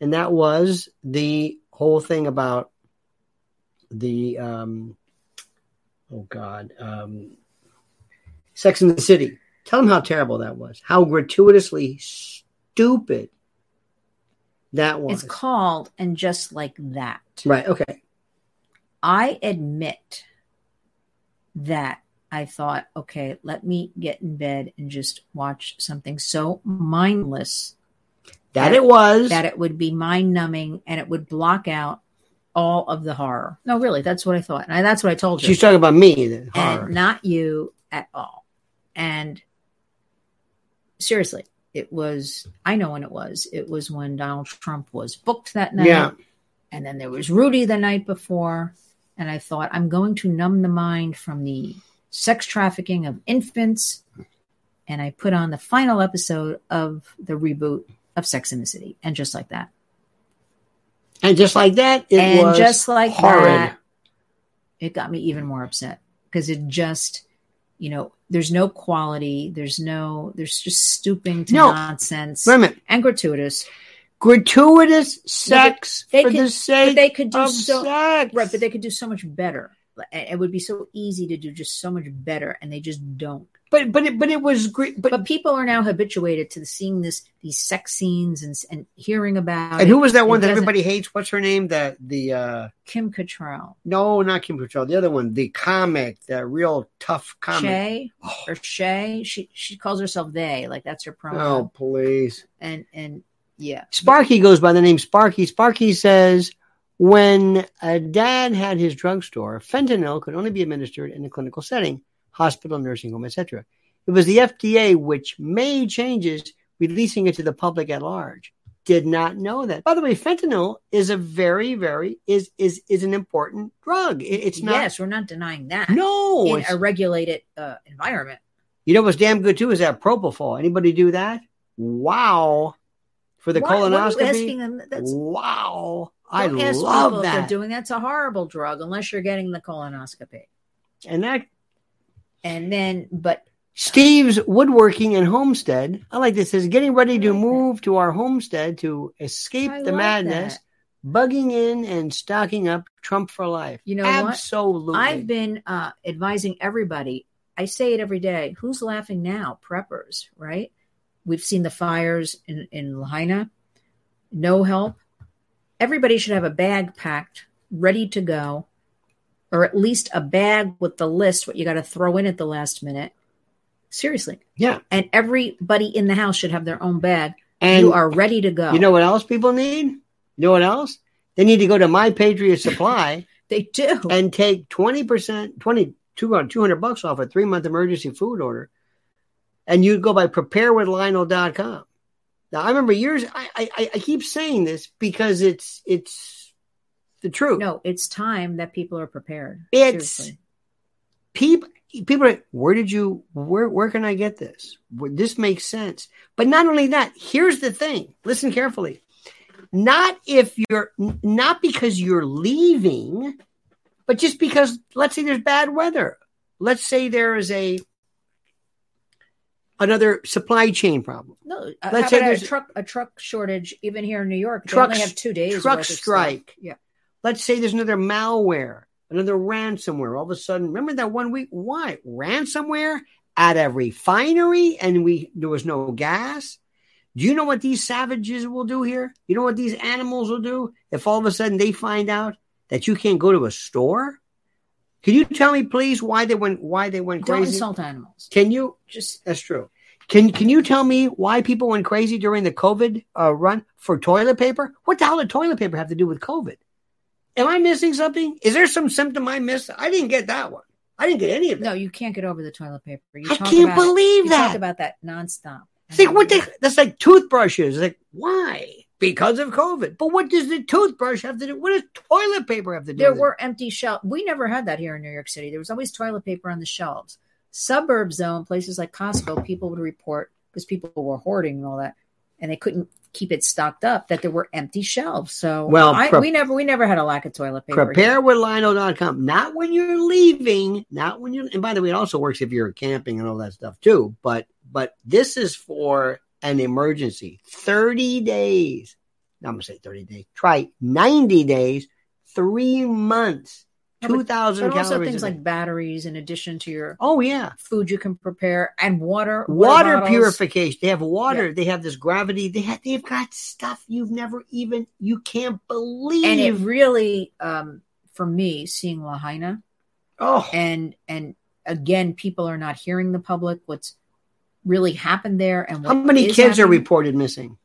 and that was the whole thing about the um, oh god um, Sex in the City. Tell them how terrible that was. How gratuitously stupid that was. it's called and just like that right. Okay. I admit that I thought, okay, let me get in bed and just watch something so mindless That it was. that it would be mind numbing and it would block out all of the horror. No, really, that's what I thought. And I, that's what I told you. She's talking about me. The horror. and not you at all. And seriously, it was, I know when it was. It was when Donald Trump was booked that night. Yeah. And then there was Rudy the night before. And I thought, I'm going to numb the mind from the sex trafficking of infants. And I put on the final episode of the reboot of Sex in the City. And just like that. And just like that, it and was just like horrid. that, it got me even more upset because it just, you know, there's no quality. There's no, there's just stooping to No. nonsense Wait a minute. and gratuitous. Gratuitous sex they for could- the sake they could do of so sex. right, but they could do so much better. It would be so easy to do just so much better, and they just don't. but but it, but it was great. But, But people are now habituated to seeing this these sex scenes and and hearing about. and who was that one that everybody hates? What's her name? That the uh Kim Cattrall, no, not Kim Cattrall. The other one, the comic, the real tough comic. Che Oh, or Che. She she calls herself they, like that's her pronoun. oh, please. and and yeah Sparky goes by the name Sparky. Sparky says when a dad had his drugstore, fentanyl could only be administered in a clinical setting, hospital, nursing home, etc. It was the FDA which made changes, releasing it to the public at large. Did not know that. By the way, fentanyl is a very, very is is is an important drug. It- it's not. yes we're not denying that No, in a regulated uh, environment you know what's damn good too is that propofol. Anybody do that? Wow, for the what colonoscopy. that's wow, I love if they're that. doing that's a horrible drug unless you're getting the colonoscopy and that and then but Steve's woodworking and homestead. I like this. Says getting ready to move to our homestead to escape I the like madness, bugging in and stocking up Trump for life. You know what? Absolutely. I've been uh, advising everybody I say it every day. Who's laughing now? Preppers, right? We've seen the fires in, in Lahaina. No help. Everybody should have a bag packed, ready to go, or at least a bag with the list, what you got to throw in at the last minute. Seriously. Yeah. And everybody in the house should have their own bag. And you are ready to go. You know what else people need? You know what else? They need to go to My Patriot Supply they do. and take 20%, 20, 200 uh, bucks off a three month emergency food order. And you go by preparewithlionel.com. Now, I remember years, I, I, I keep saying this because it's, it's the truth. no, it's time that people are prepared. It's- Seriously. people people are where did you where where can i get this this makes sense but not only that here's the thing listen carefully not if you're not because you're leaving but just because let's say there's bad weather let's say there is a another supply chain problem. No, uh, Let's say about a there's- truck a truck shortage even here in New York? They Trucks- only have two days. truck strike. Yeah, let's say there's another malware another ransomware. All of a sudden remember that one week? Why? Ransomware at a refinery and we there was no gas? Do you know what these savages will do here? You know what these animals will do if all of a sudden they find out that you can't go to a store can you tell me please why they went why they went crazy? don't crazy insult animals. can you Just that's true can can you tell me why people went crazy during the covid uh, run for toilet paper what the hell did toilet paper have to do with covid Am I missing something? Is there some symptom I missed? I didn't get that one. I didn't get any of that. no, you can't get over the toilet paper. You I talk can't about believe you that. Talk about that nonstop. See what the that's like toothbrushes. Like why? Because of COVID. But what does the toothbrush have to do? What does toilet paper have to do? There with it? were empty shelves. We never had that here in New York City. There was always toilet paper on the shelves. Suburbs, though, in places like Costco, people would report because people were hoarding and all that, and they couldn't keep it stocked up that there were empty shelves. So, Well, I, pre- we never we never had a lack of toilet paper. Prepare here. preparewithlionel.com. Not when you're leaving, not when you're and by the way, it also works if you're camping and all that stuff too. But but this is for an emergency. 30 days. I'm gonna say 30 days. Try 90 days, three months, but- two thousand But also things like batteries, in addition to your oh yeah. food you can prepare, and water. Water bottles. purification. They have water. They have this gravity. They have they've got stuff you've never even you can't believe. And it really, um, for me, seeing Lahaina, oh and and again, people are not hearing the public what's really happened there and what how many kids are reported missing?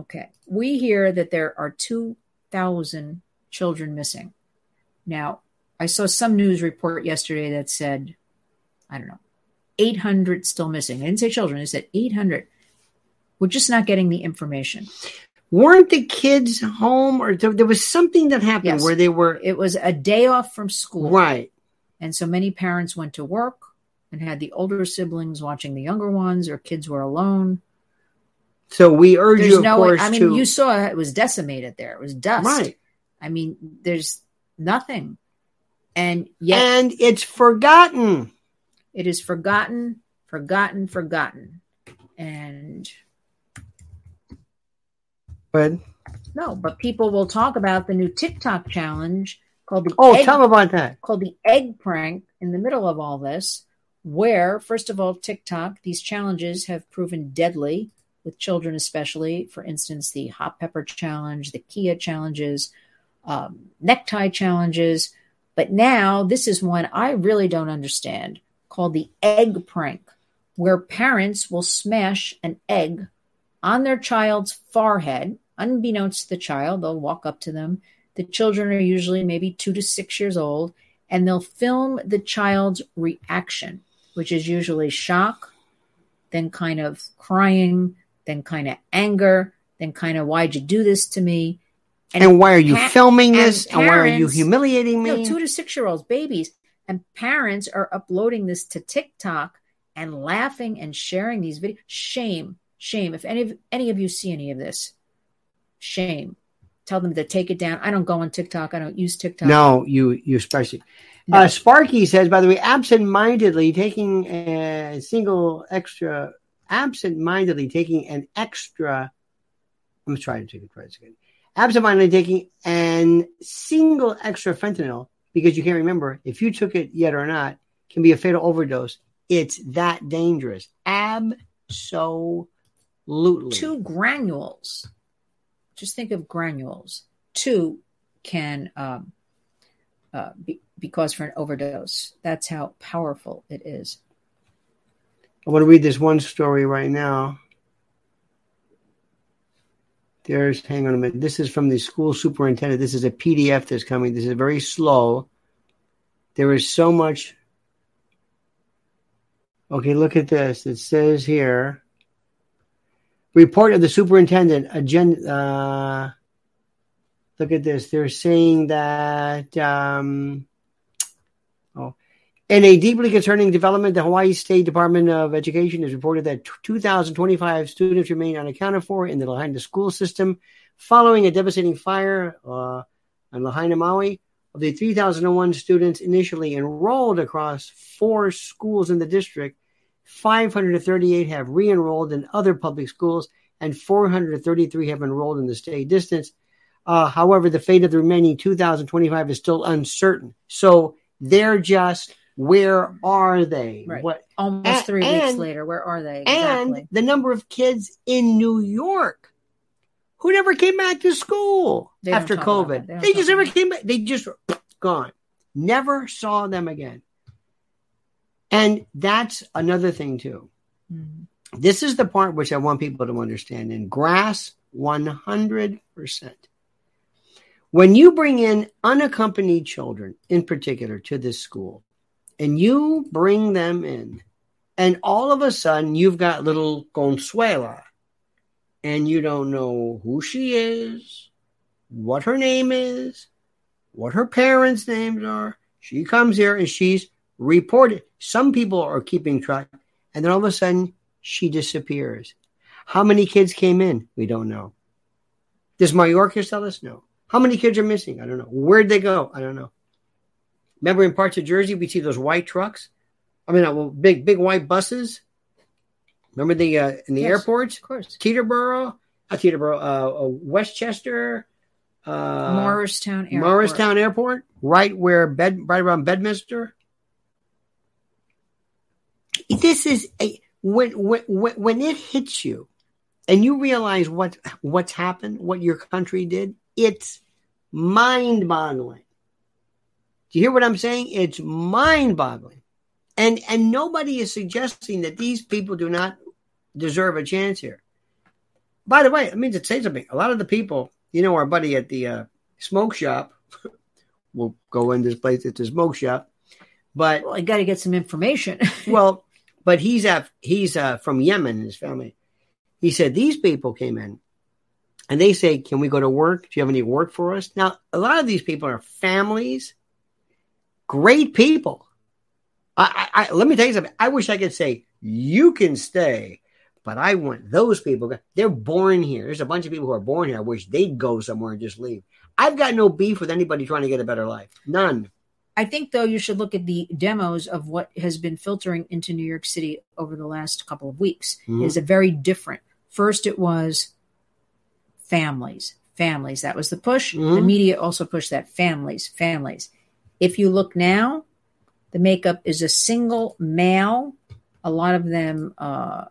Okay, we hear that there are two thousand children missing. Now, I saw some news report yesterday that said, I don't know, eight hundred still missing. i didn't say children; they said eight hundred. We're just not getting the information. weren't the kids home or there, there was something that happened Yes. where they were It was a day off from school, right And so many parents went to work and had the older siblings watching the younger ones, or kids were alone. so we urge There's you of no, course I mean, to you saw it was decimated there. It was dust. right I mean, there's nothing. And yet and it's forgotten it is forgotten, forgotten, forgotten. And but no, but people will talk about the new TikTok challenge called the oh egg tell them about that called the egg prank in the middle of all this, where, first of all, TikTok, these challenges have proven deadly with children, especially. For instance, the hot pepper challenge, the Kia challenges, um, necktie challenges. But now, this is one I really don't understand called the egg prank, where parents will smash an egg on their child's forehead, unbeknownst to the child. They'll walk up to them. The children are usually maybe two to six years old, and they'll film the child's reaction, which is usually shock, then kind of crying, then kind of anger, then kind of, why'd you do this to me? and, why are you pa- filming and this and why are you humiliating me No, two to six year olds, babies. And parents are uploading this to TikTok and laughing and sharing these videos. Shame, shame. If any of any of you see any of this, shame. Tell them to take it down. I don't go on TikTok. I don't use TikTok. no you you especially No. uh, sparky says by the way absent-mindedly taking a single extra absent-mindedly taking an extra i'm trying to take it twice again absent-mindedly taking an single extra fentanyl because you can't remember if you took it yet or not can be a fatal overdose. It's that dangerous. Absolutely. Two granules. Just think of granules. Two can um, uh, be, be cause for an overdose. That's how powerful it is. I want to read this one story right now. There's, hang on a minute. This is from the school superintendent. This is a PDF that's coming. This is very slow. There is so much. Okay, look at this. It says here report of the superintendent. Agenda. Uh, look at this. They're saying that. Um, in a deeply concerning development, the Hawaii State Department of Education has reported that 2,025 students remain unaccounted for in the Lahaina school system following a devastating fire uh, on Lahaina, Maui. Of the 3,001 students initially enrolled across four schools in the district, 538 have re enrolled in other public schools, and 433 have enrolled in the state distance. Uh, however, the fate of the remaining 2,025 is still uncertain. So they're just where are they? Right. What Almost three and, weeks later, where are they? Exactly. and the number of kids in New York who never came back to school They after COVID. They, They just never came back. They just gone. Never saw them again. And that's another thing too. Mhm. This is the part which I want people to understand and grasp 100%. When you bring in unaccompanied children, in particular, to this school, and you bring them in, and all of a sudden you've got little Consuela, and you don't know who she is, what her name is, what her parents' names are. She comes here and she's reported. Some people are keeping track, and then all of a sudden she disappears. How many kids came in? We don't know. Does Mayorkas tell us? No. How many kids are missing? I don't know. Where'd they go? I don't know. Remember in parts of Jersey, we see those white trucks. I mean, uh, well, big, big white buses. Remember the uh, in the Yes. airports, Of course. Teterboro, not Teterboro, uh, uh, Westchester, uh, Morristown Airport. Morristown Airport, right where bed, right around Bedminster. This is a when when when it hits you, and you realize what what's happened, what your country did. It's mind-boggling. Do you hear what I'm saying? It's mind-boggling, and and nobody is suggesting that these people do not deserve a chance here. By the way, I mean to say something. A lot of the people, you know, our buddy at the uh, smoke shop, will go in this place. It's a smoke shop, but Well, I got to get some information. well, but he's at he's uh, from Yemen. His family. He said these people came in, and they say, "Can we go to work? Do you have any work for us?" Now, a lot of these people are families, great people. I, I, I let me tell you something. I wish I could say you can stay, but I want those people. They're born here. There's a bunch of people who are born here. I wish they'd go somewhere and just leave. I've got no beef with anybody trying to get a better life. None. I think, though, you should look at the demos of what has been filtering into New York City over the last couple of weeks. Mhm. It is a very different. First, it was families, families. That was the push. The Mhm. media also pushed that families, families. If you look now, the makeup is a single male. A lot of them, uh, I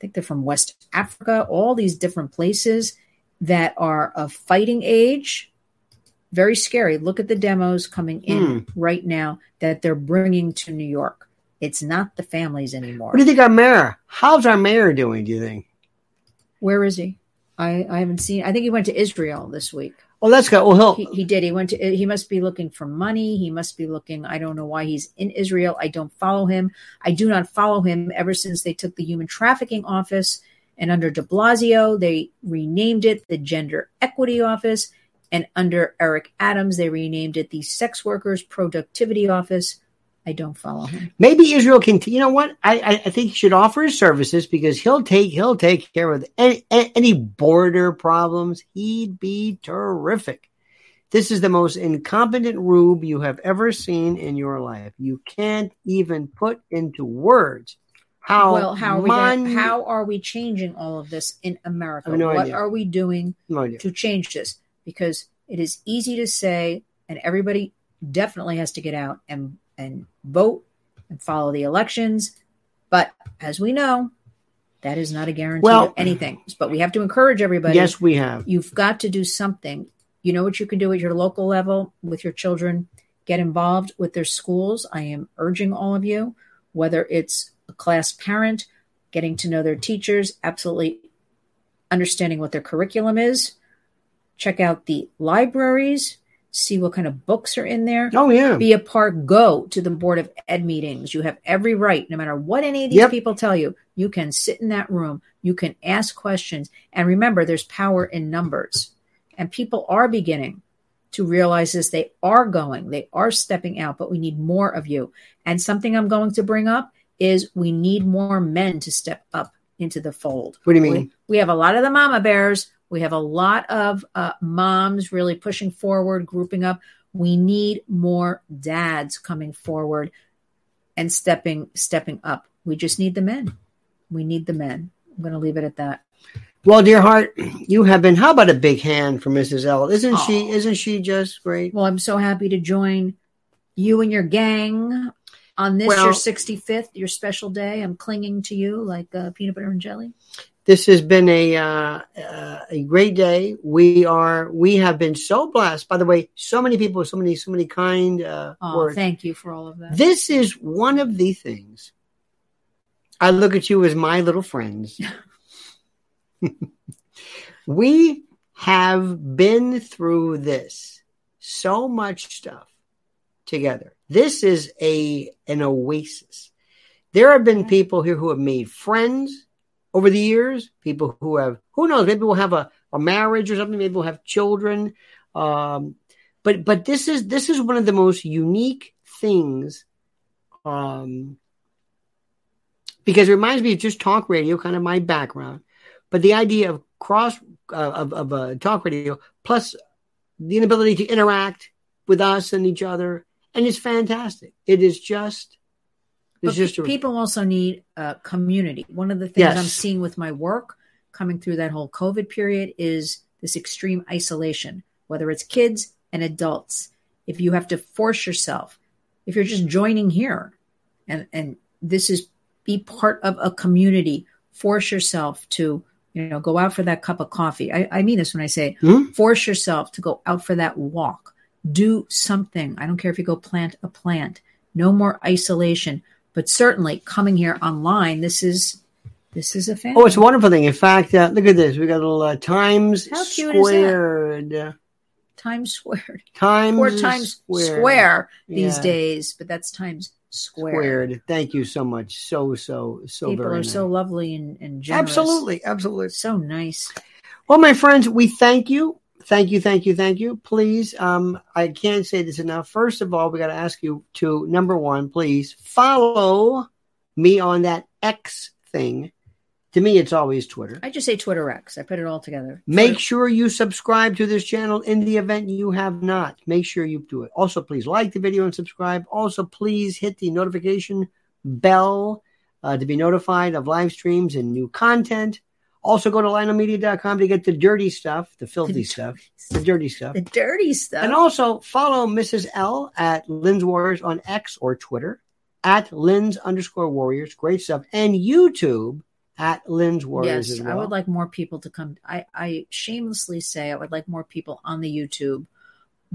think they're from West Africa, all these different places that are of fighting age. Very scary. Look at the demos coming in right now that they're bringing to New York. It's not the families anymore. What do you think our mayor? How's our mayor doing? Do you think? Where is he? I, I haven't seen. I think he went to Israel this week. Oh, that's good. Well, he'll. He, he did. He went to. He must be looking for money. He must be looking. I don't know why he's in Israel. I don't follow him. I do not follow him ever since they took the human trafficking office and under De Blasio they renamed it the Gender Equity Office, and under Eric Adams they renamed it the Sex Workers Productivity Office. I don't follow him. Maybe Israel can. You know what? I, I I think he should offer his services because he'll take he'll take care of any any border problems. He'd be terrific. This is the most incompetent rube you have ever seen in your life. You can't even put into words how well, how are we gonna, how are we changing all of this in America? No what idea. are we doing no to change this? Because it is easy to say, and everybody definitely has to get out and and vote and follow the elections. But as we know, that is not a guarantee Well- of anything. But we have to encourage everybody. Yes, we have. You've got to do something. You know what you can do at your local level with your children? Get involved with their schools. I am urging all of you, whether it's a class parent, getting to know their teachers, absolutely understanding what their curriculum is. Check out the libraries, see what kind of books are in there. Oh yeah. Be a part, go to the Board of Ed meetings. You have every right, no matter what any of these Yep. people tell you, you can sit in that room, you can ask questions. And remember, there's power in numbers. And people are beginning to realize this. They are going, they are stepping out, but we need more of you. And something I'm going to bring up is we need more men to step up into the fold. What do you mean? We, we have a lot of the mama bears. We have a lot of uh, moms really pushing forward, grouping up. We need more dads coming forward and stepping stepping up. We just need the men. We need the men. I'm going to leave it at that. Well, dear heart, you have been. How about a big hand for Mrs. L? Isn't she? Isn't she just great? Well, I'm so happy to join you and your gang on this Well- your 65th, your special day. I'm clinging to you like uh, peanut butter and jelly. This has been a uh, uh, a great day. We are. We have been so blessed. By the way, so many people, so many, so many kind uh, Oh, words. thank you for all of that. This is one of the things. I look at you as my little friends. we have been through this so much stuff together. This is a an oasis. There have been people here who have made friends over the years, people who have who knows, maybe we'll have a, a marriage or something, maybe we'll have children. Um, but but this is this is one of the most unique things um because it reminds me of just talk radio kind of my background but the idea of cross uh, of, of uh, talk radio plus the inability to interact with us and each other and it's fantastic it is just But pe- people also need uh, community. One of the things Yes. I'm seeing with my work coming through that whole COVID period is this extreme isolation, whether it's kids and adults. If you have to force yourself, if you're just joining here, and and this is be part of a community, force yourself to you know go out for that cup of coffee. I, I mean this when I say Mhm. force yourself to go out for that walk. Do something. I don't care if you go plant a plant. No more isolation but certainly coming here online this is this is a family oh it's a wonderful thing. In fact uh, look at this. We got a little uh, times How cute is that? squared. Times squared. Times four times square. These Yeah. days but that's times square. Squared. Thank you so much. So so so people very are nice. so lovely and, and generous. Absolutely absolutely. So nice. Well, my friends, we thank you. Thank you, thank you, thank you. Please, um, I can't say this enough. First of all, we got to ask you to number one, please follow me on that X thing. To me, it's always Twitter. i just say twitter x i put it all together Make Twitter- sure you subscribe to this channel in the event you have not. Make sure you do it. Also, please like the video and subscribe. Also, please hit the notification bell uh, to be notified of live streams and new content. Also, go to lionelmedia.com to get the dirty stuff, the filthy The stuff, the dirty stuff. the dirty stuff And also follow Mrs. L at Lynn's Warriors on X or Twitter at Lynn's underscore Warriors. Great stuff. And YouTube at Lynn's Warriors yes as i would like more people to come I, I shamelessly say i would like more people on the youtube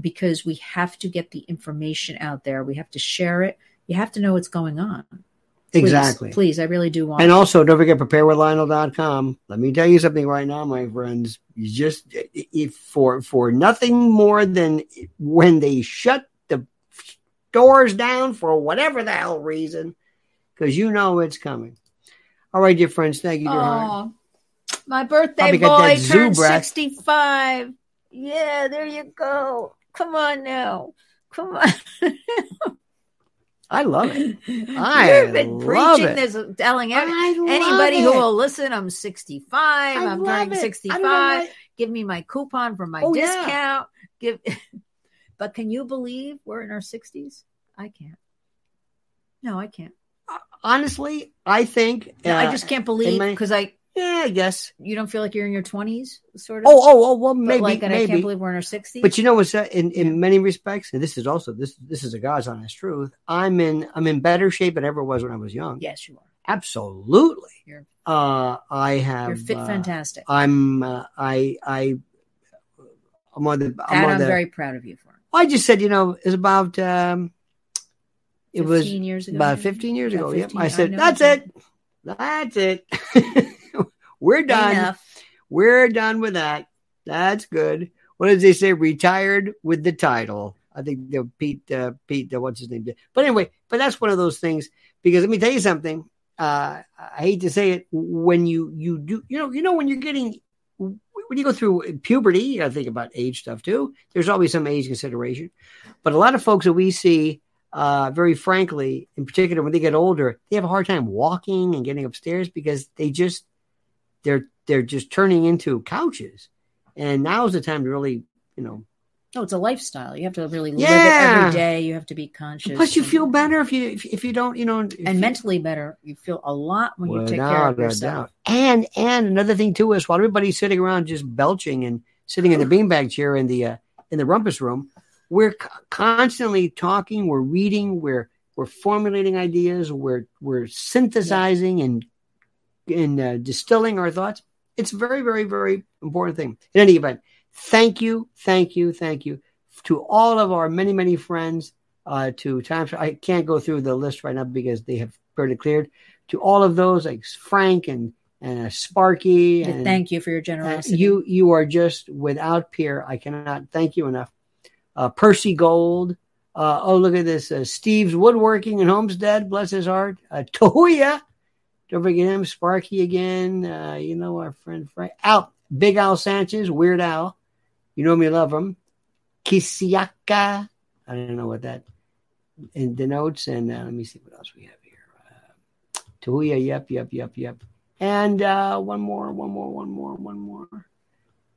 because we have to get the information out there we have to share it you have to know what's going on Please, exactly. please i really do want And also, don't forget preparewithlionel.com. Let me tell you something right now, my friends. You just if for for nothing more than when they shut the doors down for whatever the hell reason, because you know it's coming. All right, dear friends. Thank you, dear heart. Oh, my birthday Probably got that boy turned 65. Yeah, there you go. Come on now. Come on. I love it. I You've been preaching it. this, telling every, I love anybody who will listen, I'm 65. I I'm turning it. I 65. don't know why- Give me my coupon for my Oh, yeah. discount. Give, but can you believe we're in our 60s? I can't. No, I can't. Honestly, I think uh, I just can't believe my- because I Yeah, I guess. You don't feel like you're in your 20s, sort of? Oh, oh, oh, well, But maybe, like, and I can't believe we're in our 60s. But you know what's that? In in many respects, and this is also this this is a God's honest truth. I'm in I'm in better shape than I ever was when I was young. yes, you are. Absolutely. You're- Uh, I have. You're fit uh, fantastic. I'm. Uh, I. I. I'm on the. I'm on I'm the. very proud of you for it. I just said, you know, it's about. Um, it 15 was years ago. about 15 years ago. Yep. 15, I said, know that's it. That's it. We're done. Enough. We're done with that. That's good. What did they say? Retired with the title. I think the Pete, uh, Pete, uh, what's his name? But anyway, but that's one of those things because let me tell you something. Uh, I hate to say it. When you you do, you know, you know, when you're getting when you go through puberty, you got to think about age stuff too. There's always some age consideration, but a lot of folks that we see, uh, very frankly, in particular when they get older, they have a hard time walking and getting upstairs because they just they're they're just turning into couches. And now's the time to really, you know. No, it's a lifestyle. You have to really live it every day. You have to be conscious. Plus, you feel better if you if, if you don't, you know, and you- mentally better. You feel a lot when you take care of yourself. And and another thing too is while everybody's sitting around just belching and sitting in the beanbag chair in the uh, in the rumpus room, we're c- constantly talking, we're reading, we're we're formulating ideas, we're we're synthesizing and and uh, distilling our thoughts. It's a very very very important thing. In any event, thank you, thank you, thank you to all of our many many friends. Uh, to times I can't go through the list right now because they have already cleared to all of those like Frank and and uh, Sparky and Thank you for your generosity. you you are just without peer. I cannot thank you enough. Uh, Percy Gold. Uh, oh, look at this. Uh, Steve's Woodworking in Homestead. Bless his heart. Uh, Tohuya. Don't forget him. Sparky again. Uh, you know our friend Frank. Al. Big Al Sanchez. Weird Al. You know me, love him. Kisiaka. I don't know what that denotes. And uh, let me see what else we have here. Uh, Tohuya. Yep, yep, yep, yep. And uh, one more, one more, one more, one more.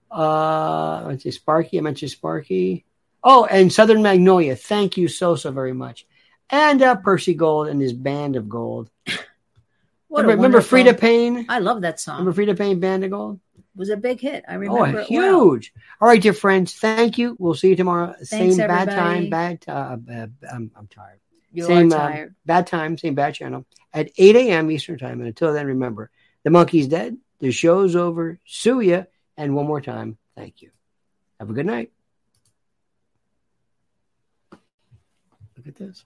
Uh, let's see, Sparky. I mentioned Sparky. Oh, and Southern Magnolia. Thank you so so very much. And uh, Percy Gold and his band of gold. What remember, Freda Payne? I love that song. Remember Freda Payne, Band of Gold? it was a big hit. I Oh, remember well. huge! All right, dear friends. Thank you. We'll see you tomorrow. Thanks, same bad time, bad. Uh, uh, I'm, I'm tired. You Same, are uh, tired. bad time, same bad channel at 8 a.m. Eastern time. And until then, remember the monkey's dead, the show's over, sue ya, and one more time, thank you. Have a good night. Look at this.